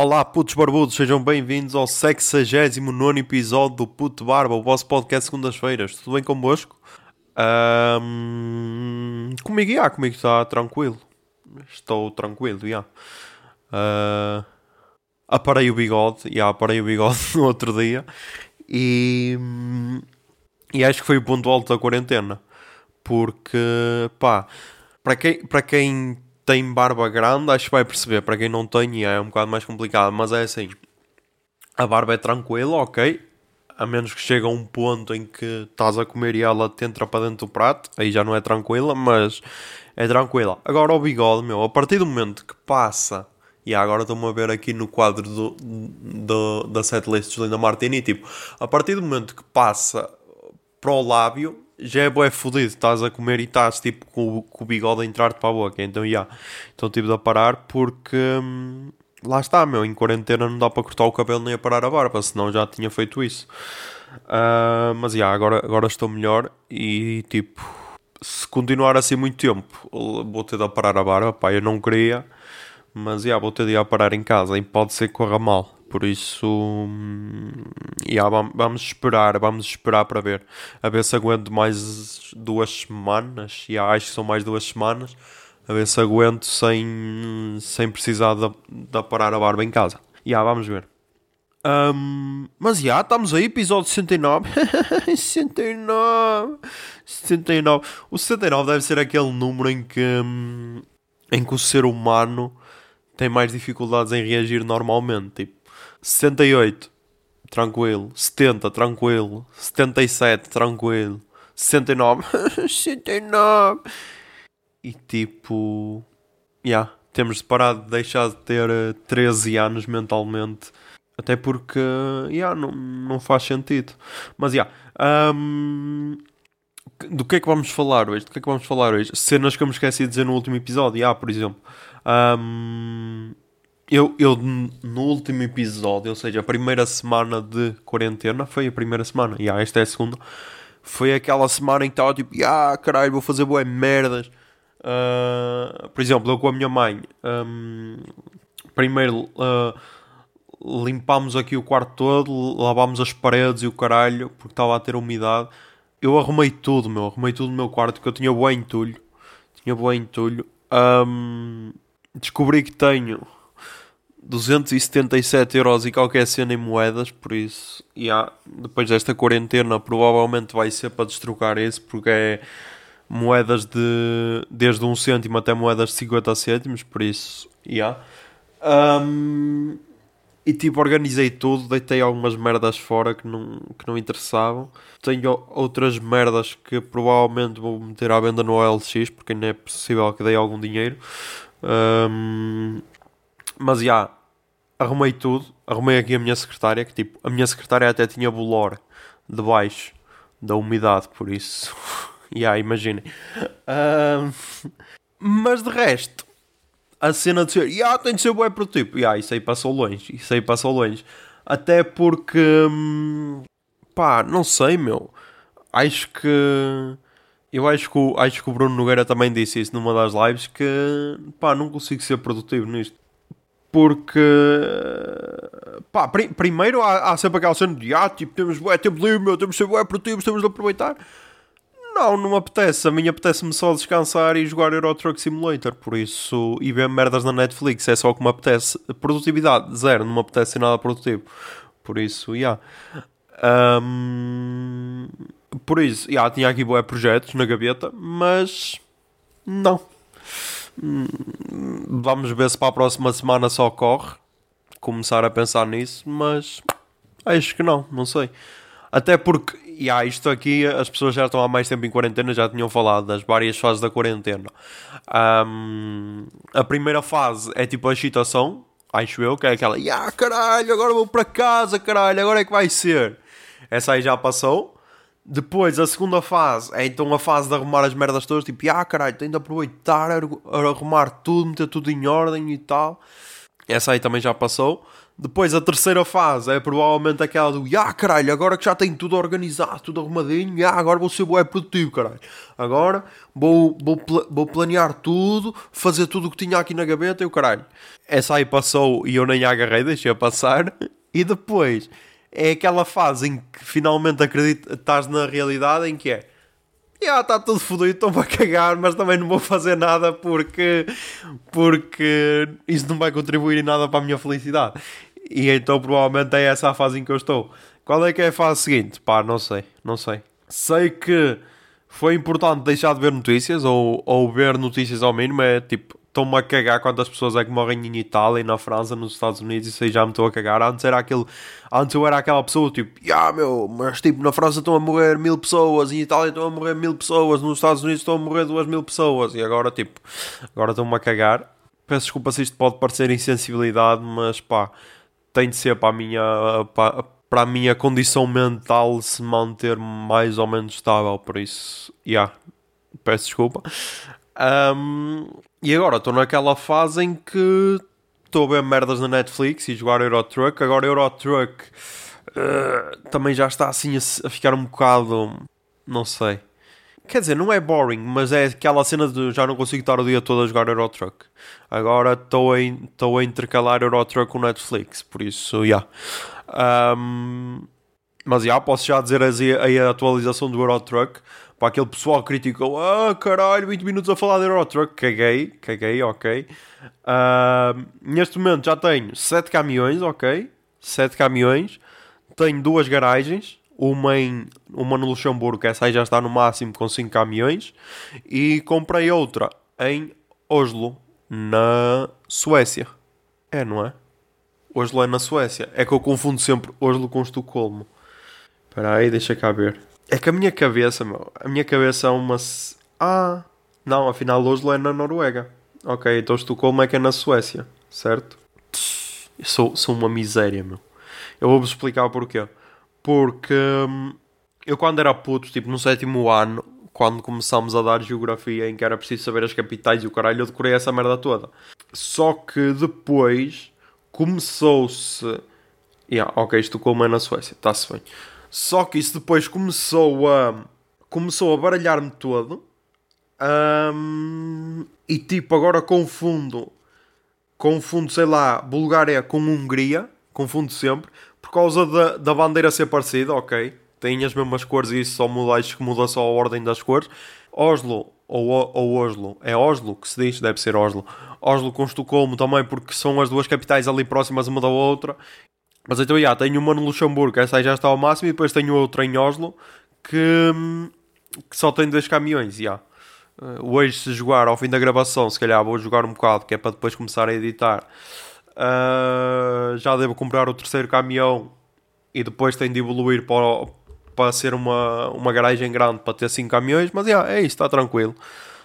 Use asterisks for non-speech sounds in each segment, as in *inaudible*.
Olá, putos barbudos, sejam bem-vindos ao 69 episódio do Puto Barba, o vosso podcast segundas-feiras. Tudo bem convosco? Um, comigo, já, comigo está tranquilo. Estou tranquilo, já. Uh, aparei o bigode, já, aparei o bigode *laughs* no outro dia. E, e acho que foi o ponto alto da quarentena. Porque, pá, para quem, para quem tem barba grande, acho que vai perceber. Para quem não tem, é um bocado mais complicado. Mas é assim: a barba é tranquila, ok. A menos que chegue a um ponto em que estás a comer e ela te entra para dentro do prato, aí já não é tranquila, mas é tranquila. Agora o bigode, meu, a partir do momento que passa, e agora estou-me a ver aqui no quadro do, do, da setlist de Linda Martini, tipo, a partir do momento que passa para o lábio, já é bué fodido, estás a comer e estás tipo com, com o bigode a entrar-te para a boca, então já, yeah. então tive de parar porque hum, lá está, meu, em quarentena não dá para cortar o cabelo nem a parar a barba, senão já tinha feito isso. Uh, mas já, yeah, agora, agora estou melhor e tipo, se continuar assim muito tempo, vou ter de parar a barba, pá, eu não queria, mas já, yeah, vou ter de ir a parar em casa e pode ser que corra mal. Por isso, hum, yeah, vamos esperar, vamos esperar para ver. A ver se aguento mais duas semanas. Yeah, acho que são mais duas semanas. A ver se aguento sem, sem precisar de, de parar a barba em casa. Yeah, vamos ver. Um, mas já, yeah, estamos aí, episódio 69. 69. 69. O 69 deve ser aquele número em que, hum, em que o ser humano tem mais dificuldades em reagir normalmente. Tipo, 68, tranquilo. 70, tranquilo. 77, tranquilo. 69, 69. *laughs* E tipo, já, yeah, temos parar de deixar de ter 13 eh, anos mentalmente. Até porque, yeah, não, não faz sentido. Mas, yeah, um, do que é que vamos falar hoje? Do que é que vamos falar hoje? Cenas que eu me esqueci de dizer no último episódio. Ah, por exemplo, um, eu, eu no último episódio, ou seja, a primeira semana de quarentena, foi a primeira semana, e yeah, esta é a segunda, foi aquela semana em que estava tipo, ah, caralho, vou fazer boas merdas. Uh, por exemplo, eu com a minha mãe, um, primeiro uh, limpámos aqui o quarto todo, lavámos as paredes e o caralho, porque estava a ter umidade. Eu arrumei tudo, meu, arrumei tudo no meu quarto, que eu tinha boa entulho, tinha boa entulho. Um, descobri que tenho 277 euros e qualquer cena em moedas, por isso, yeah, depois desta quarentena, provavelmente vai ser para destrocar esse, porque é moedas de desde 1 cêntimo até moedas de 50 cêntimos, por isso, yeah. Um, e tipo, organizei tudo, deitei algumas merdas fora que não, que não interessavam. Tenho outras merdas que provavelmente vou meter à venda no OLX, porque ainda é possível que dê algum dinheiro. Um, mas já, yeah, arrumei tudo. Arrumei aqui a minha secretária, que tipo, a minha secretária até tinha bolor debaixo da umidade, por isso. *laughs* Já, yeah, imaginem. Um, mas de resto, a cena de ser, yeah, tem de ser bué prototipo. Yeah, isso aí passou longe, isso aí passou longe. Até porque, hum, pá, não sei, meu. Acho que eu acho que, acho que o Bruno Nogueira também disse isso numa das lives que pá, não consigo ser produtivo nisto. Porque pá, pr primeiro há, há, sempre aquela cena de ah, tipo, temos bué tempo livre, temos de ser bué produtivos, temos de aproveitar. Não, não me apetece. A mim apetece-me só descansar e jogar Euro Truck Simulator. Por isso, e ver merdas na Netflix, é só o que me apetece. Produtividade, zero, não me apetece nada produtivo. Por isso, já. Yeah. Um por isso, já tinha aqui boé projetos na gaveta, mas não. Vamos ver se para a próxima semana só corre. Começar a pensar nisso, mas acho que não, não sei. Até porque, yeah, isto aqui, as pessoas já estão há mais tempo em quarentena, já tinham falado das várias fases da quarentena. Um, a primeira fase é tipo a excitação, acho eu, que é aquela, yeah, caralho, agora vou para casa, caralho, agora é que vai ser. Essa aí já passou. Depois, a segunda fase é então a fase de arrumar as merdas todas, tipo, ah caralho, tenho de aproveitar, arrumar tudo, meter tudo em ordem e tal. Essa aí também já passou. Depois a terceira fase é provavelmente aquela do Ya caralho, agora que já tenho tudo organizado, tudo arrumadinho, ya, agora vou ser bué produtivo, caralho. Agora vou, vou, vou planear tudo, fazer tudo o que tinha aqui na gaveta e o caralho. Essa aí passou e eu nem agarrei, deixei a passar. *laughs* E depois é aquela fase em que finalmente acreditas, estás na realidade em que é já está tudo fodido, estou-me a cagar, mas também não vou fazer nada porque, porque isso não vai contribuir em nada para a minha felicidade. E então provavelmente é essa a fase em que eu estou. Qual é que é a fase seguinte? Pá, não sei, não sei. Sei que foi importante deixar de ver notícias ou, ou ver notícias ao mínimo, é tipo, estou-me a cagar quantas pessoas é que morrem em Itália, na França, nos Estados Unidos, isso aí já me estou a cagar. Antes era aquele, antes eu era aquela pessoa tipo, ah meu, mas tipo, na França estão a morrer mil pessoas, em Itália estão a morrer mil pessoas, nos Estados Unidos estão a morrer duas mil pessoas, e agora tipo, agora estou-me a cagar. Peço desculpa se isto pode parecer insensibilidade, mas pá, tem de ser para a minha, para, para a minha condição mental se manter mais ou menos estável, por isso, já, yeah, peço desculpa. Um, e agora estou naquela fase em que estou a ver merdas na Netflix e jogar Euro Truck. Agora Euro Truck uh, também já está assim a, a, ficar um bocado. Não sei. Quer dizer, não é boring, mas é aquela cena de já não consigo estar o dia todo a jogar Euro Truck. Agora estou a, estou a intercalar Euro Truck com Netflix, por isso, já. Yeah. Um, mas já, yeah, posso já dizer aí a atualização do Euro Truck para aquele pessoal que criticou, ah caralho, 20 minutos a falar de Eurotruck, caguei, caguei, ok. Uh, neste momento já tenho 7 caminhões, ok, 7 caminhões, tenho duas garagens, uma, em, uma no Luxemburgo, essa aí já está no máximo com 5 caminhões, e comprei outra em Oslo, na Suécia. É, não é? Oslo é na Suécia. É que eu confundo sempre Oslo com Estocolmo. Espera aí, deixa cá ver. É que a minha cabeça, meu, a minha cabeça é uma. Ah, não, afinal Oslo é na Noruega. Ok, então Estocolmo é que é na Suécia, certo? Eu sou, sou uma miséria, meu. Eu vou-vos explicar porquê. Porque hum, eu, quando era puto, tipo no sétimo ano, quando começámos a dar geografia em que era preciso saber as capitais e o caralho, eu decorei essa merda toda. Só que depois começou-se. Yeah, ok, Estocolmo é na Suécia, está-se bem. Só que isso depois começou a. começou a baralhar-me todo. Um, e tipo, agora confundo. Confundo, sei lá, Bulgária com Hungria. Confundo sempre. Por causa da, da bandeira ser parecida, ok. Tem as mesmas cores e isso só muda, acho que muda só a ordem das cores. Oslo, ou, ou Oslo, é Oslo que se diz, deve ser Oslo. Oslo com Estocolmo também, porque são as duas capitais ali próximas uma da outra mas então, já, tenho uma no Luxemburgo, essa aí já está ao máximo, e depois tenho outra em Oslo, que, que só tem dois caminhões, já. Uh, hoje, se jogar ao fim da gravação, se calhar vou jogar um bocado, que é para depois começar a editar. Uh, já devo comprar o terceiro caminhão e depois tenho de evoluir para, para ser uma, uma garagem grande para ter 5 caminhões, mas é isso, está tranquilo.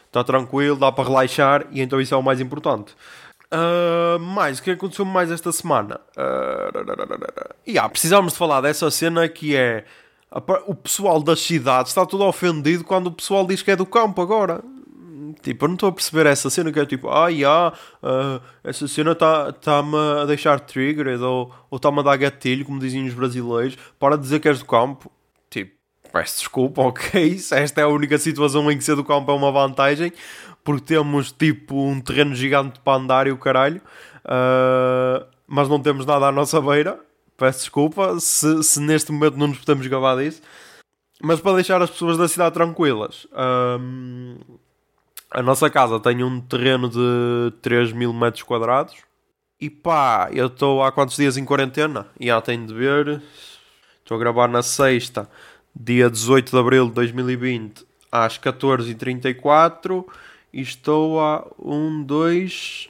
Está tranquilo, dá para relaxar e então isso é o mais importante. Uh, mais, o que aconteceu mais esta semana? Uh, yeah, precisamos de falar dessa cena que é o pessoal das cidades está todo ofendido quando o pessoal diz que é do campo agora. Tipo, eu não estou a perceber essa cena que é tipo, ah, yeah, uh, essa cena está-me tá a deixar triggered ou está-me a dar gatilho, como dizem os brasileiros, para dizer que és do campo. Tipo, peço desculpa, *laughs* ok, esta é a única situação em que ser do campo é uma vantagem, porque temos tipo um terreno gigante para andar e o caralho, uh, mas não temos nada à nossa beira. Peço desculpa se, se, neste momento não nos podemos gabar disso, mas para deixar as pessoas da cidade tranquilas. Um, a nossa casa tem um terreno de 3 mil metros quadrados. E pá, eu estou há quantos dias em quarentena? E já tenho de ver. Estou a gravar na sexta, dia 18 de abril de 2020, às 14h34 e estou a 1, 2.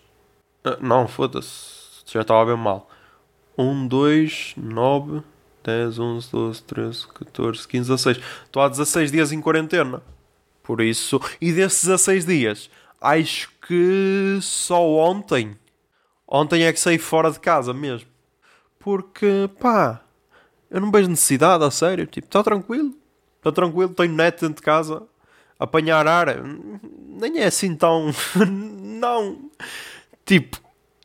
Não, foda-se. Já estava bem mal. 1, 2, 9, 10, 11, 12, 13, 14, 15, 16. Estou há 16 dias em quarentena. Por isso. E desses 16 dias, acho que só ontem. Ontem é que saí fora de casa mesmo. Porque, pá, eu não vejo necessidade, a sério. Tipo, está tranquilo. Está tranquilo, tenho net dentro de casa apanhar ar nem é assim tão. *laughs* não. Tipo,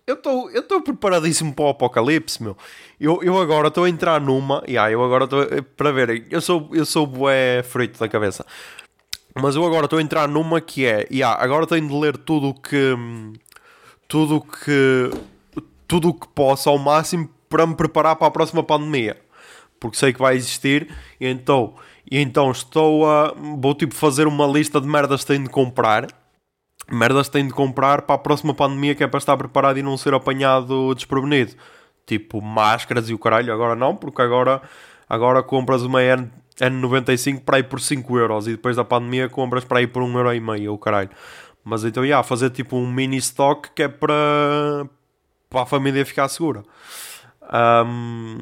eu estou eu estou preparadíssimo para o apocalipse, meu. Eu, eu agora estou a entrar numa, e yeah, eu agora estou para ver, eu sou eu sou bué frito da cabeça. Mas eu agora estou a entrar numa que é, yeah, agora tenho de ler tudo que tudo que tudo o que posso ao máximo para me preparar para a próxima pandemia. Porque sei que vai existir, então, e então estou a. Vou tipo fazer uma lista de merdas que tenho de comprar. Merdas que tenho de comprar para a próxima pandemia que é para estar preparado e não ser apanhado desprevenido. Tipo máscaras e o caralho. Agora não, porque agora, agora compras uma N, N95 para ir por 5 euros e depois da pandemia compras para ir por 1 euro e meio, o caralho. Mas então, ia yeah, fazer tipo um mini stock que é para, para a família ficar segura. Um,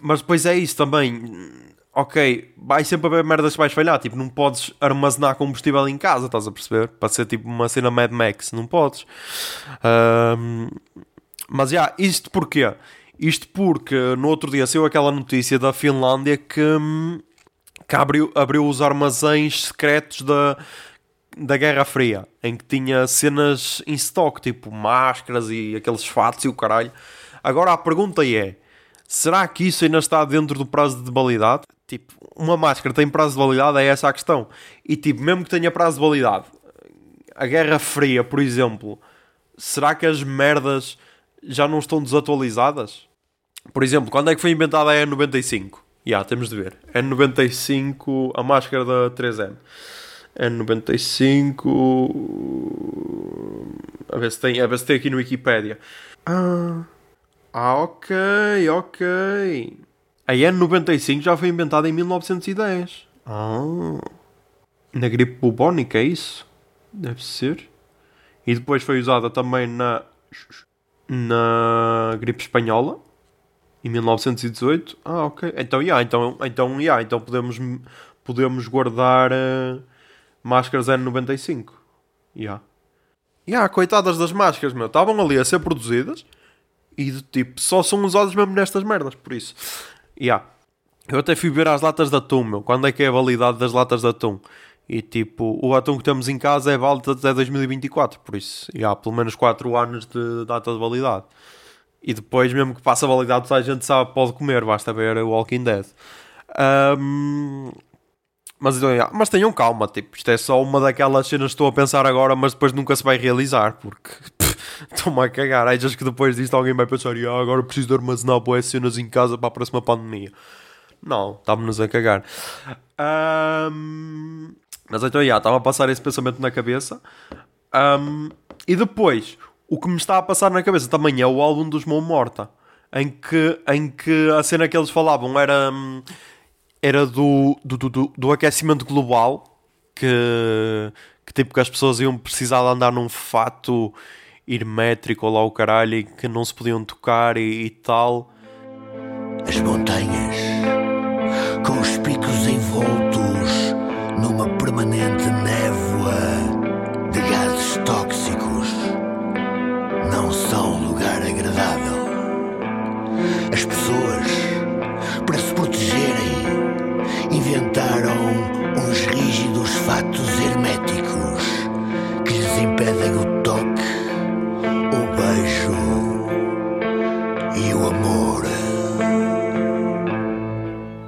mas depois é isso também. Ok, vai sempre haver merdas que vais falhar. Tipo, não podes armazenar combustível em casa, estás a perceber? Para ser tipo uma cena Mad Max, não podes. Um, mas já, yeah, isto porquê? Isto porque no outro dia saiu aquela notícia da Finlândia que, que abriu, abriu os armazéns secretos da, da Guerra Fria, em que tinha cenas em stock, tipo máscaras e aqueles fatos e o caralho. Agora a pergunta é: será que isso ainda está dentro do prazo de validade? Tipo, uma máscara tem prazo de validade? É essa a questão. E tipo, mesmo que tenha prazo de validade, a Guerra Fria, por exemplo, será que as merdas já não estão desatualizadas? Por exemplo, quando é que foi inventada a N95? Já, yeah, temos de ver. N95, a máscara da 3M. N95. A ver se tem, a ver se tem aqui no Wikipedia. Ah. Ah, ok, ok. A N95 já foi inventada em 1910. Ah. Na gripe bubónica, é isso? Deve ser. E depois foi usada também na. Na gripe espanhola. Em 1918. Ah, ok. Então, yeah, então, então, yeah, então podemos, podemos guardar uh, máscaras N95. Yeah. Yeah, coitadas das máscaras, meu. Estavam ali a ser produzidas e do tipo, só são usados mesmo nestas merdas, por isso. Yeah. Eu até fui ver as latas de atum, meu. Quando é que é a validade das latas de atum? E tipo, o atum que temos em casa é válido até 2024, por isso, yeah, pelo menos 4 anos de data de validade. E depois, mesmo que passe a validade, a gente sabe pode comer, basta ver o Walking Dead. Um, mas, então, mas tenham calma, tipo, isto é só uma daquelas cenas que estou a pensar agora, mas depois nunca se vai realizar, porque *laughs* Estou-me a cagar. Achas que depois disto alguém vai pensar, ah, agora preciso de armazenar boas cenas em casa para a próxima pandemia? Não, estamos-nos a cagar. Um, mas então, já, estava a passar esse pensamento na cabeça. Um, e depois, o que me está a passar na cabeça também é o álbum dos Mão Morta. Em que, em que a cena que eles falavam era, era do, do, do, do aquecimento global. Que, que tipo que as pessoas iam precisar de andar num fato hermétrico ou lá o caralho e que não se podiam tocar e, e tal. As montanhas,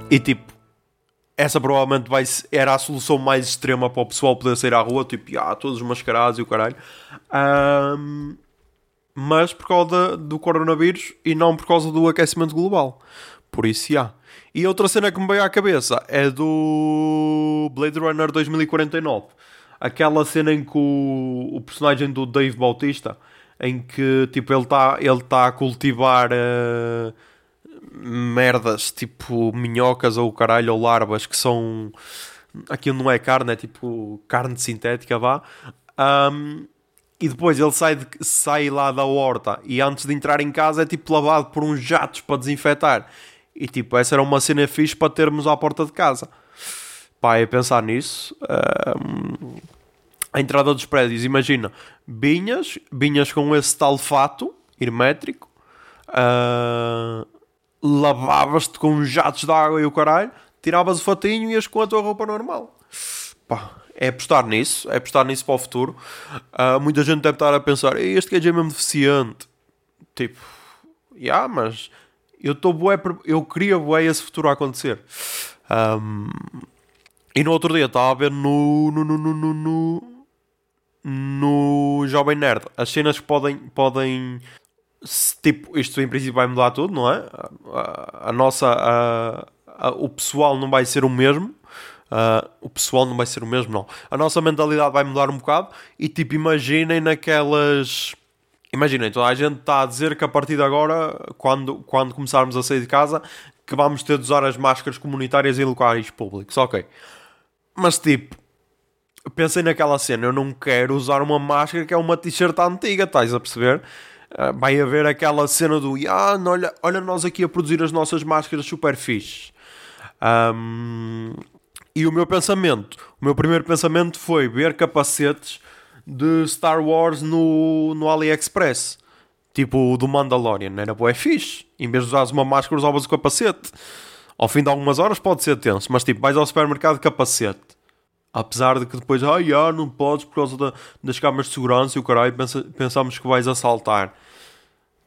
E tipo, essa provavelmente vai, era a solução mais extrema para o pessoal poder sair à rua, tipo, ah, todos mascarados e o caralho. Um, mas por causa do coronavírus e não por causa do aquecimento global. Por isso, já. E outra cena que me veio à cabeça é do Blade Runner 2049. Aquela cena em que o, o personagem do Dave Bautista, em que tipo, ele está ele tá a cultivar. Uh, merdas tipo minhocas ou caralho ou larvas que são. Aquilo não é carne, é tipo carne sintética, vá. Um, e depois ele sai, de, sai lá da horta e antes de entrar em casa é tipo lavado por uns jatos para desinfetar. E tipo, essa era uma cena fixe para termos à porta de casa. Pá, é pensar nisso. Um, a entrada dos prédios, imagina, vinhas, vinhas com esse tal fato hermétrico. Uh, lavavas-te com jatos de água e o caralho, tiravas o fatinho e ias com a tua roupa normal. Pá, é apostar nisso, é apostar nisso para o futuro. Uh, muita gente deve estar a pensar, este gajo é mesmo deficiente. Tipo, yeah, mas eu estou bué, eu queria bué esse futuro acontecer. Um, e no outro dia estava a ver no, no, no, no, no, no Jovem Nerd as cenas que podem, podem tipo, isto em princípio vai mudar tudo, não é? A, a nossa, a, a, o pessoal não vai ser o mesmo. Uh, o pessoal não vai ser o mesmo, não. A nossa mentalidade vai mudar um bocado. E tipo, imaginem naquelas. Imaginem, toda a gente está a dizer que a partir de agora, quando, quando começarmos a sair de casa, que vamos ter de usar as máscaras comunitárias em locais públicos. Ok. Mas tipo, pensei naquela cena, eu não quero usar uma máscara que é uma t-shirt antiga, estás a perceber? Uh, vai haver aquela cena do ah, olha, olha nós aqui a produzir as nossas máscaras super fixe. Um, e o meu pensamento, o meu primeiro pensamento foi ver capacetes de Star Wars no, no AliExpress. Tipo o do Mandalorian, era boé fixe. Em vez de usares uma máscara, usavas o capacete. Ao fim de algumas horas pode ser tenso, mas tipo, vais ao supermercado capacete. Apesar de que depois, ah, yeah, não podes por causa da, das câmaras de segurança e o caralho, pensa, pensamos que vais assaltar.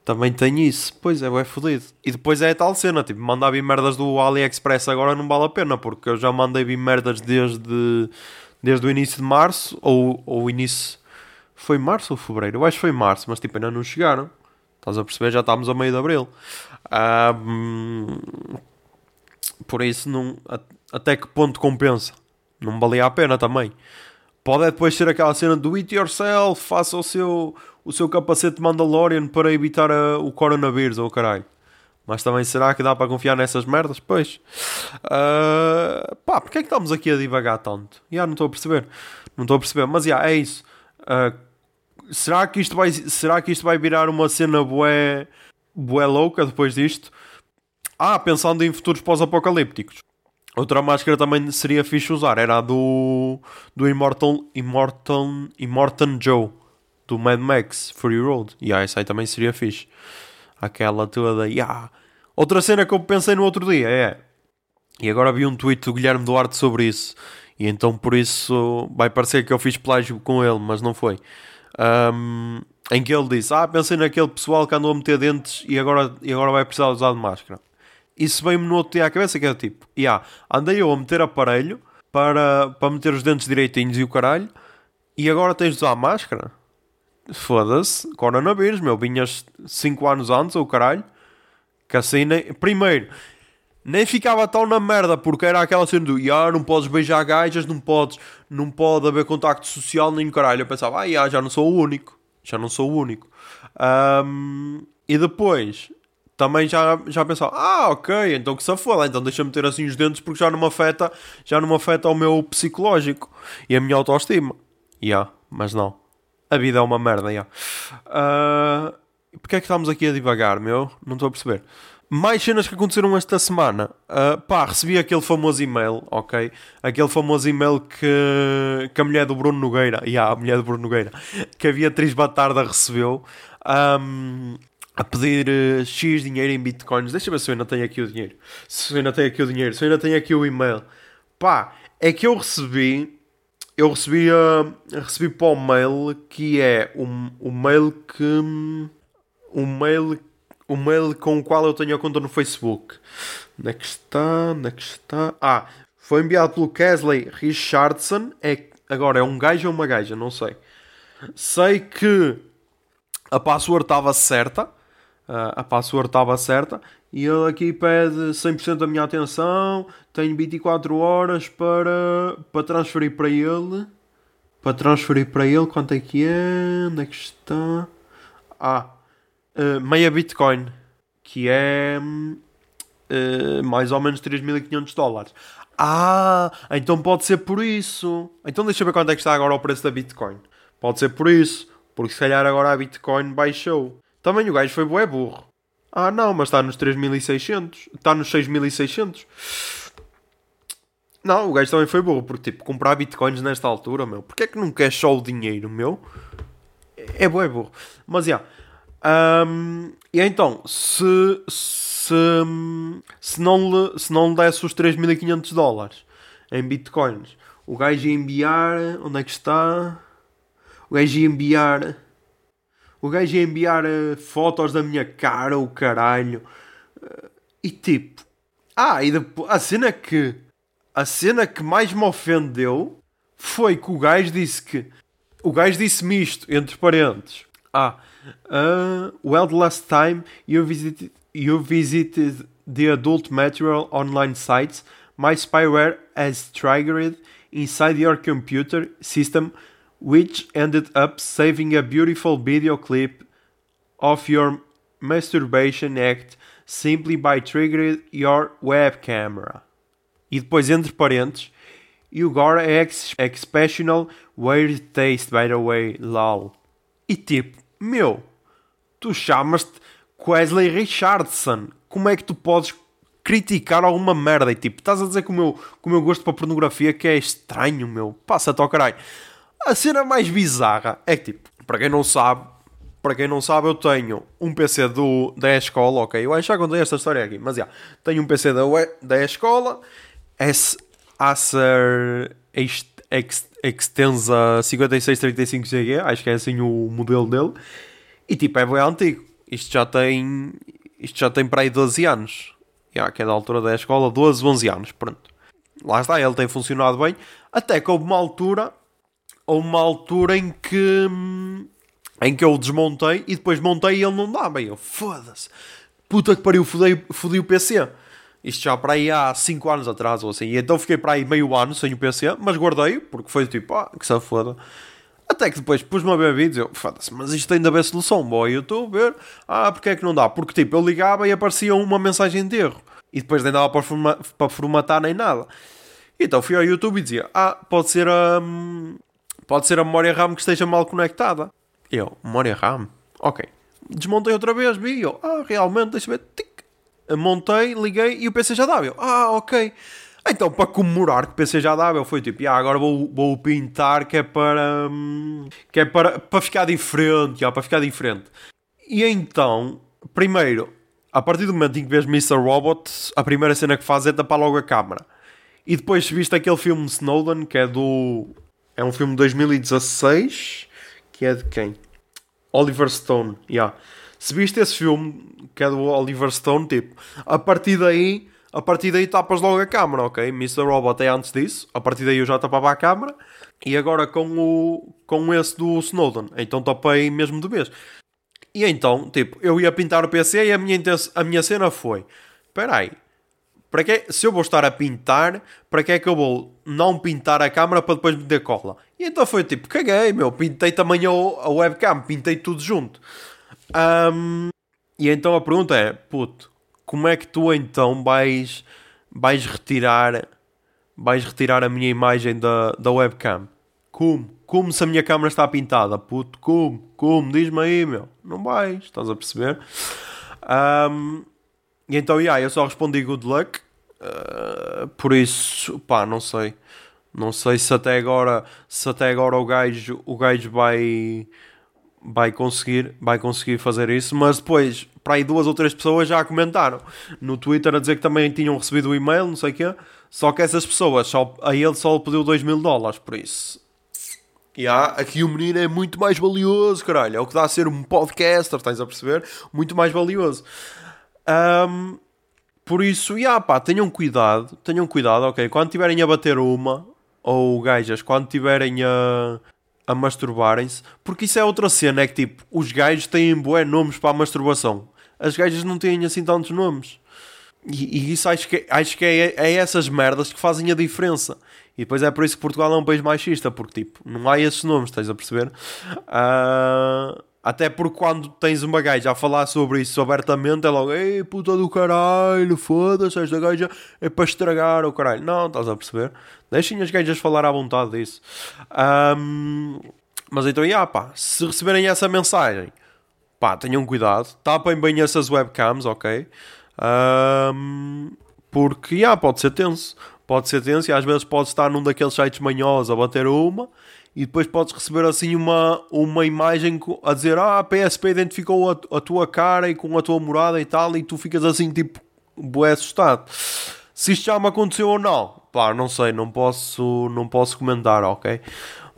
Também tem isso. Pois é, é fodido. E depois é a tal cena, tipo, mandar vir merdas do AliExpress agora não vale a pena, porque eu já mandei vir merdas desde, desde o início de março, ou, ou início... Foi março ou fevereiro? Eu acho que foi março, mas tipo, ainda não chegaram. Estás a perceber? Já estamos a meio de abril. por isso, não, até que ponto compensa? Não valia a pena também. Pode depois ser aquela cena do it yourself, faça o seu, o seu capacete Mandalorian para evitar a, o coronavírus ou oh, caralho. Mas também será que dá para confiar nessas merdas? Pois. Uh, pá, porque é que estamos aqui a divagar tanto? Já yeah, não estou a perceber. Não estou a perceber. Mas já, yeah, é isso. Uh, será, que isto vai, será que isto vai virar uma cena bué, bué louca depois disto? Ah, pensando em futuros pós-apocalípticos. Outra máscara também seria fixe usar. Era a do, do Immortal, Immortal, Immortan Joe do Mad Max Fury Road. E yeah, essa aí também seria fixe. Aquela toda. Yeah. Outra cena que eu pensei no outro dia é. E agora vi um tweet do Guilherme Duarte sobre isso. E então por isso vai parecer que eu fiz plágio com ele, mas não foi. Um, em que ele disse: Ah, pensei naquele pessoal que andou a meter dentes e agora, e agora vai precisar usar de máscara. Isso veio-me no outro dia à cabeça, que é tipo: yeah, andei eu a meter aparelho para, para meter os dentes direitinhos e o caralho, e agora tens de usar máscara? Foda-se, coronavírus, meu. Vinhas 5 anos antes, ou caralho. Que assim, nem... primeiro, nem ficava tão na merda, porque era aquela cena do ah, não podes beijar gajas, não podes, não pode haver contacto social, nem caralho. Eu pensava, ah, yeah, já não sou o único, já não sou o único. Um, e depois, também já, já pensava, ah, ok, então que se foda, então deixa-me ter assim os dentes porque já não me afeta, já não me afeta o meu psicológico e a minha autoestima. Yeah, mas não a vida é uma merda, já. Uh, Porquê é que estamos aqui a divagar, meu? Não estou a perceber. Mais cenas que aconteceram esta semana. Uh, pá, recebi aquele famoso e-mail, ok? Aquele famoso e-mail que, que a mulher do Bruno Nogueira, yeah, a mulher do Bruno Nogueira, que a Beatriz Batarda recebeu, um, a pedir uh, X dinheiro em bitcoins. Deixa eu ver se eu ainda tenho aqui o dinheiro. Se eu ainda tenho aqui o dinheiro, se eu ainda tenho aqui o e-mail. Pá, é que eu recebi eu recebi, uh, recebi para o mail que é o, o mail que. O mail, o mail com o qual eu tenho a conta no Facebook. Onde é que está? Onde é que está? Ah, foi enviado pelo Kesley Richardson. É, agora é um gajo ou uma gaja? Não sei. Sei que a password estava certa. A password estava certa e ele aqui pede 100% da minha atenção, tenho 24 horas para, para transferir para ele. Para transferir para ele, quanto é que é? Onde é que está? Ah, uh, meia Bitcoin, que é uh, mais ou menos 3.500 dólares. Ah, então pode ser por isso. Então deixa eu ver quanto é que está agora o preço da Bitcoin. Pode ser por isso, porque se calhar agora a Bitcoin baixou. Também o gajo foi bué burro. Ah, não, mas está nos 3600. Está nos 6600. Não, o gajo também foi burro, porque tipo, comprar bitcoins nesta altura, meu, porque é que não quer só o dinheiro, meu? É, é burro, é burro. Mas já. Yeah. Um, e então, se, se, se, não lhe, se não lhe desse os 3500 dólares em bitcoins, o gajo ia enviar. Onde é que está? O gajo ia enviar o gajo ia enviar uh, fotos da minha cara, o caralho. Uh, e tipo, ah, e depois, a cena que, a cena que mais me ofendeu foi que o gajo disse que, o gajo disse-me isto, entre parênteses. Ah, uh, well, the last time you visited, you visited the adult material online sites, my spyware has triggered inside your computer system, which ended up saving a beautiful video clip of your masturbation act simply by triggering your web camera. E depois, entre parênteses, you got ex exceptional weird taste, by the way, lol. E tipo, meu, tu chamas-te Wesley Richardson. Como é que tu podes criticar alguma merda? E tipo, estás a dizer que o meu, que o meu gosto para pornografia que é estranho, meu. Passa-te ao caralho. A cena mais bizarra é que, tipo, para quem não sabe, para quem não sabe, eu tenho um PC do, da escola, ok? Eu já contei esta história aqui, mas já. tenho um PC da, da escola, S Acer Extensa 5635CG, acho que é assim o modelo dele. E tipo, é bem antigo. Isto já tem. Isto já tem para aí 12 anos. Já, que é da altura da escola, 12, 11 anos. Pronto. Lá está, ele tem funcionado bem. Até que houve uma altura. Houve uma altura em que. Em que eu o desmontei e depois montei e ele não dá bem. Eu, foda-se. Puta que pariu, fodei, fodei o PC. Isto já para aí há 5 anos atrás ou assim. E então fiquei para aí meio ano sem o PC, mas guardei porque foi tipo, ah, que se foda. Até que depois pus-me a ver vídeos, eu, foda-se, mas isto tem de haver solução, boa. E a ver, ah, porque é que não dá? Porque tipo, eu ligava e aparecia uma mensagem de erro. E depois nem dava para, forma para formatar nem nada. Então fui ao YouTube e dizia, ah, pode ser a. Hum, pode ser a memória RAM que esteja mal conectada. Eu, memória RAM? Ok. Desmontei outra vez, vi, eu, ah, realmente, deixa ver, montei, liguei e o PC já dava. Eu, ah, ok. Então, para comemorar que o PC já dava, eu fui tipo, ah, agora vou, vou pintar que é para. Hum, que é para, para ficar diferente, já, para ficar diferente. E então, primeiro, a partir do momento em que vês Mr. Robot, a primeira cena que faz é tapar logo a câmera. E depois viste aquele filme Snowden, que é do. É um filme de 2016, que é de quem? Oliver Stone, yeah se viste esse filme, que é do Oliver Stone, tipo, a partir daí, a partir daí tapas logo a câmera, ok? Mr. Robot é antes disso, a partir daí eu já tapava a câmera, e agora com o com esse do Snowden, então tapei mesmo de vez. E então, tipo, eu ia pintar o PC e a minha, a minha cena foi: espera aí, para que, se eu vou estar a pintar, para que é que eu vou não pintar a câmera para depois meter cola? E então foi tipo, caguei, meu, pintei também a, a webcam, pintei tudo junto. Um, e então a pergunta é, puto, como é que tu então vais, vais retirar vais retirar a minha imagem da, da webcam? Como? Como se a minha câmera está pintada? Puto, como? Como? Diz-me aí, meu. Não vais, estás a perceber? Um, e então, yeah, eu só respondi good luck. Uh, por isso, pá, não sei. Não sei se até agora, se até agora o gajo, o gajo vai vai conseguir, vai conseguir fazer isso, mas depois, para aí duas ou três pessoas já comentaram no Twitter a dizer que também tinham recebido o e-mail, não sei o quê, só que essas pessoas, só, a ele só lhe pediu 2 mil dólares, por isso. E há, aqui o menino é muito mais valioso, caralho, é o que dá a ser um podcaster, estás a perceber? Muito mais valioso. Um, por isso, yeah, pá, tenham cuidado, tenham cuidado, ok? Quando tiverem a bater uma, ou gajas, quando tiverem a a masturbarem-se, porque isso é outra cena, é que tipo, os gajos têm bué nomes para a masturbação. As gajas não têm assim tantos nomes. E, e isso acho que, acho que é, é, essas merdas que fazem a diferença. E depois é por isso que Portugal é um país machista, porque tipo, não há esses nomes, estás a perceber? Uh, até porque quando tens uma gaja a falar sobre isso abertamente, é logo, ei puta do caralho, foda-se, esta gaja é para estragar o caralho. Não, estás a perceber? Deixem as gajas falar à vontade disso. Um, mas então, yeah, pá, se receberem essa mensagem, pá, tenham cuidado, tapem bem essas webcams, ok? Um, porque, yeah, pode ser tenso. Pode ser tenso e às vezes pode estar num daqueles sites manhosos a bater uma e depois podes receber assim uma, uma imagem a dizer ah, a PSP identificou a, a tua cara e com a tua morada e tal, e tu ficas assim tipo bué assustado. Se isto já me aconteceu ou não, pá, não sei, não posso, não posso comentar, ok?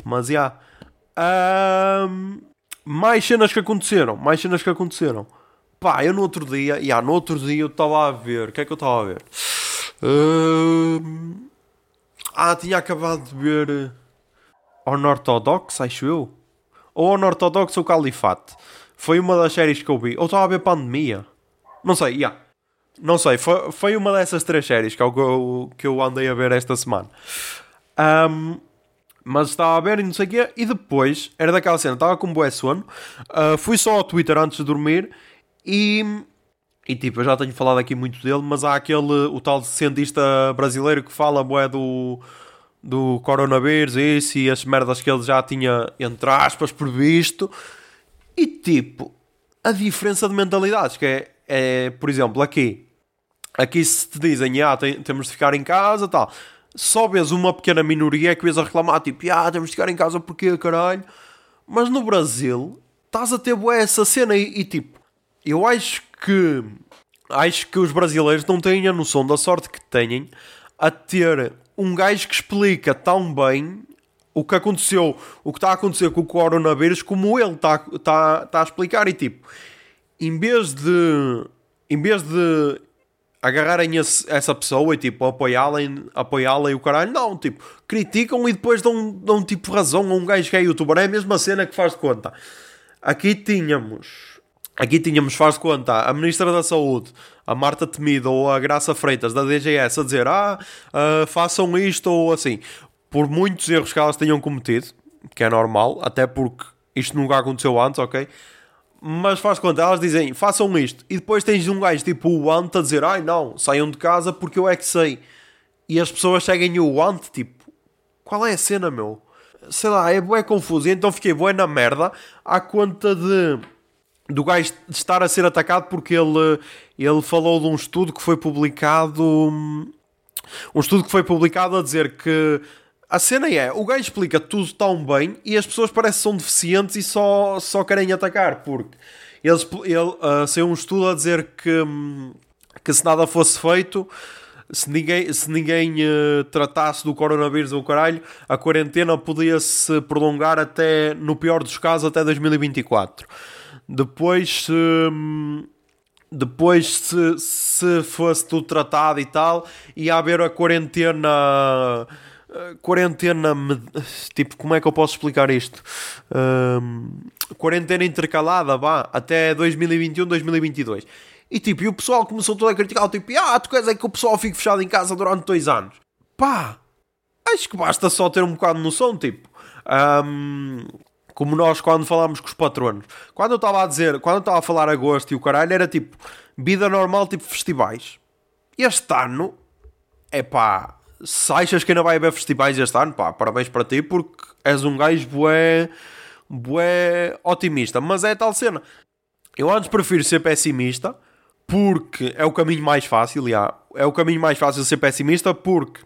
Mas já. Yeah. Um, mais cenas que aconteceram, mais cenas que aconteceram. Pá, eu no outro dia, e no outro dia eu estava a ver, o que é que eu estava a ver? Uh, ah, tinha acabado de ver Unorthodox, acho eu. Ou Unorthodox ou Califate. Foi uma das séries que eu vi. Ou estava a ver Pandemia. Não sei, yeah. Não sei, foi, foi uma dessas três séries que eu, que eu andei a ver esta semana. Um, mas estava a ver e não sei o quê. E depois, era daquela cena, estava com um bué sono. Uh, fui só ao Twitter antes de dormir e. E tipo, eu já tenho falado aqui muito dele, mas há aquele, o tal cientista brasileiro que fala bué do, do coronavírus isso, e as merdas que ele já tinha, entre aspas, previsto. E tipo, a diferença de mentalidades, que é, é por exemplo, aqui, aqui se te dizem, ah, tem, temos de ficar em casa, tal só vês uma pequena minoria que vês a reclamar, tipo, ah, temos de ficar em casa porque caralho. Mas no Brasil, estás a ter boa essa cena e, e, tipo, eu acho que acho que os brasileiros não têm a noção da sorte que têm a ter um gajo que explica tão bem o que aconteceu, o que está a acontecer com o coronavírus, como ele está tá, tá a explicar. E tipo, em vez de em vez de agarrarem esse, essa pessoa e tipo apoiá-la apoiá e o caralho, não, tipo, criticam e depois dão, dão tipo razão a um gajo que é youtuber, é a mesma cena que faz de conta. Aqui tínhamos, aqui tínhamos, faz conta, a Ministra da Saúde, a Marta Temido ou a Graça Freitas da DGS a dizer, ah, uh, façam isto ou assim, por muitos erros que elas tenham cometido, que é normal, até porque isto nunca aconteceu antes, ok? mas faz conta, elas dizem façam isto, e depois tens um gajo tipo o Ant a dizer ai não, saiam de casa porque eu é que sei, e as pessoas seguem o Ant, tipo, qual é a cena, meu? Sei lá, é bué confuso, e então fiquei bué na merda à conta de do gajo estar a ser atacado porque ele, ele falou de um estudo que foi publicado um estudo que foi publicado a dizer que a cena é, o gajo explica tudo tão bem e as pessoas parecem que são deficientes e só, só querem atacar, porque ele, uh, saiu um estudo a dizer que, que se nada fosse feito, se ninguém, se ninguém uh, tratasse do coronavírus ou caralho, a quarentena podia-se prolongar até, no pior dos casos, até 2024. Depois, se, depois se, se fosse tudo tratado e tal, ia haver a quarentena quarentena. Tipo, como é que eu posso explicar isto? quarentena intercalada, vá, até 2021, 2022. E tipo, e o pessoal começou todo a criticar, tipo, ah, tu queres é que o pessoal fique fechado em casa durante dois anos? Pá, acho que basta só ter um bocado de noção, tipo. Um, como nós quando falámos com os patronos. Quando eu estava a dizer, quando eu estava a falar agosto e o caralho, era tipo, vida normal, tipo festivais. Este ano, é pá, se achas que ainda vai haver festivais este ano, pá, parabéns para ti, porque és um gajo bué, bué otimista. Mas é tal cena. Eu antes prefiro ser pessimista, porque é o caminho mais fácil, já. É o caminho mais fácil ser pessimista, porque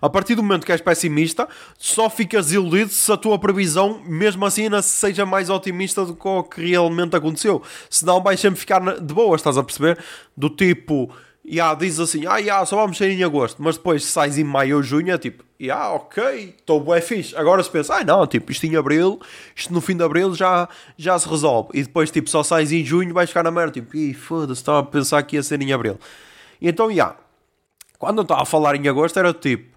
a partir do momento que és pessimista, só ficas iludido se a tua previsão, mesmo assim, ainda seja mais otimista do que o que realmente aconteceu. Senão vais sempre ficar de boa, estás a perceber? Do tipo yeah, diz assim, ah, yeah, só vamos sair em agosto, mas depois sais em maio ou junho, é tipo, yeah, ok, estou bué fixe. Agora se pensa, ah, não, tipo, isto em abril, isto no fim de abril já, já se resolve. E depois, tipo, só sais em junho, vais ficar na merda, tipo, ih, foda-se, estava a pensar que ia ser em abril. E então, yeah, quando eu estava a falar em agosto, era tipo,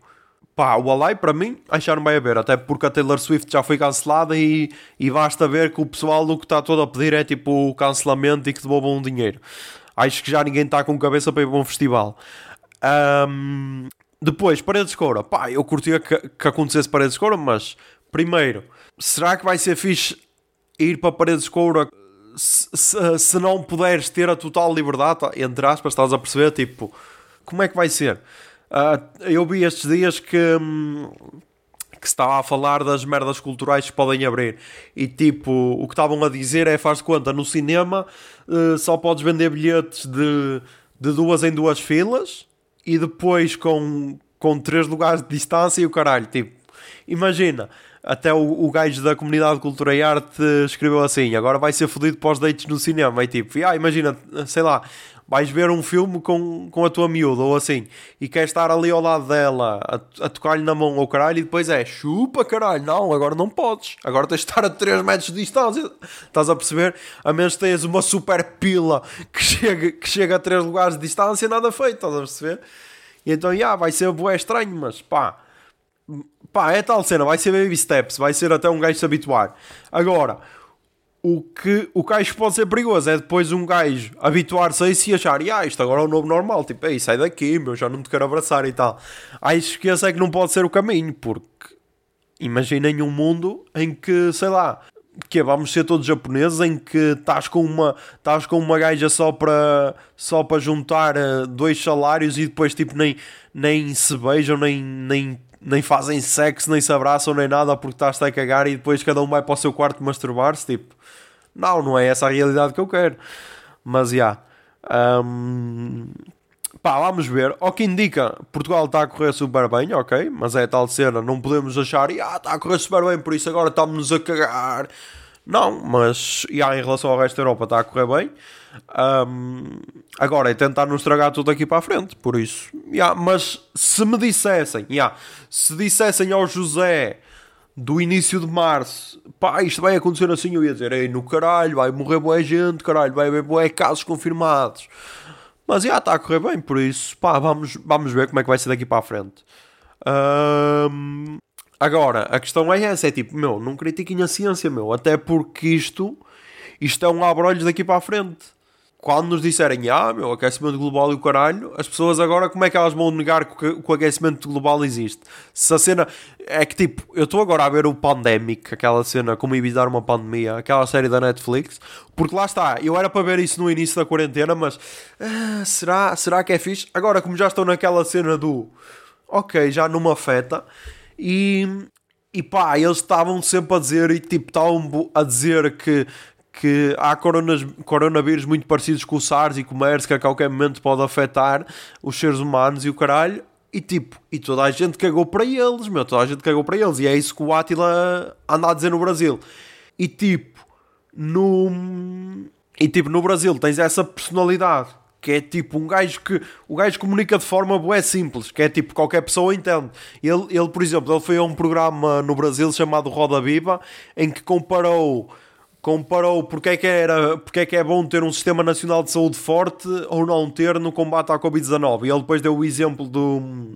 pá, o Alai para mim, acharam bem a ver, até porque a Taylor Swift já foi cancelada e, e basta ver que o pessoal do que está todo a pedir é tipo o cancelamento e que devolvam um dinheiro acho que já ninguém está com cabeça para ir para um festival. Um, depois, Paredes de Coura. Pá, eu curtia que, que acontecesse Paredes de Coura, mas primeiro, será que vai ser fixe ir para Paredes de Coura se, se, se, não puderes ter a total liberdade, entre aspas, estás a perceber? Tipo, como é que vai ser? Uh, eu vi estes dias que. Hum, que se estava a falar das merdas culturais que podem abrir. E tipo, o que estavam a dizer é, faz conta, no cinema uh, só podes vender bilhetes de, de duas em duas filas e depois com, com três lugares de distância e o caralho. Tipo, imagina, até o, o gajo da comunidade de cultura e arte escreveu assim: agora vai ser fodido os dates no cinema. E tipo, ah, imagina, sei lá, vais ver um filme com, com a tua miúda ou assim e queres estar ali ao lado dela a, a tocar-lhe na mão ou caralho e depois é chupa caralho, não, agora não podes, agora tens de estar a 3 metros de distância, estás a perceber? A menos que tenhas uma super pila que chega, que chega a 3 lugares de distância, nada feito, estás a perceber? E então, já, yeah, vai ser bué estranho, mas pá, pá, é tal cena, vai ser baby steps, vai ser até um gajo se habituar. Agora, o que, o que acho que pode ser perigoso é depois um gajo habituar-se a isso e achar, ah, isto agora é o novo normal, tipo, ei, sai daqui, meu, já não te quero abraçar e tal. Acho que esse é que não pode ser o caminho, porque imaginem um mundo em que, sei lá, que vamos ser todos japoneses em que estás com uma estás com uma gaja só para só para juntar uh, dois salários e depois tipo nem nem se beijam nem nem nem fazem sexo nem se abraçam nem nada porque estás a cagar e depois cada um vai para o seu quarto masturbar-se tipo não não é essa a realidade que eu quero mas já yeah, um, pá, vamos ver. O que indica, Portugal está a correr super bem, ok, mas é tal cena, não podemos achar, ah, está a correr super bem, por isso agora estamos a cagar. Não, mas yeah, em relação ao resto da Europa está a correr bem. Um, agora é tentar não estragar tudo aqui para a frente, por isso. Yeah, mas se me dissessem, yeah, se dissessem ao José do início de março, pá, isto vai acontecer assim, eu ia dizer, ei, no caralho, vai morrer boa gente, caralho, vai haver boa casos confirmados. Mas já está a correr bem, por isso, pá, vamos, vamos ver como é que vai ser daqui para a frente. Agora, a questão é essa: é tipo, meu, não critiquem a ciência, meu, até porque isto, isto é um abrolhos daqui para a frente quando nos disserem, ah, meu, aquecimento global e o caralho, as pessoas agora, como é que elas vão negar que o aquecimento global existe? Se a cena. É que tipo, eu estou agora a ver o Pandemic, aquela cena, como evitar uma pandemia, aquela série da Netflix, porque lá está, eu era para ver isso no início da quarentena, mas ah, será, será que é fixe? Agora, como já estou naquela cena do ok, já não me afeta, e, e pá, eles estavam sempre a dizer, e tipo, estavam a dizer que que há coronas, coronavírus muito parecidos com o SARS e com o MERS que a qualquer momento pode afetar os seres humanos e o caralho. E tipo, e toda a gente cagou para eles, meu, toda a gente cagou para eles. E é isso que o Atila anda a dizer no Brasil. E tipo, no. E tipo, no Brasil tens essa personalidade que é tipo um gajo que o gajo comunica de forma boa simples, que é tipo qualquer pessoa entende. Ele, ele, por exemplo, ele foi a um programa no Brasil chamado Roda Viva em que comparou comparou porque é que era porque é que é bom ter um sistema nacional de saúde forte ou não ter no combate à Covid-19. E ele depois deu o exemplo do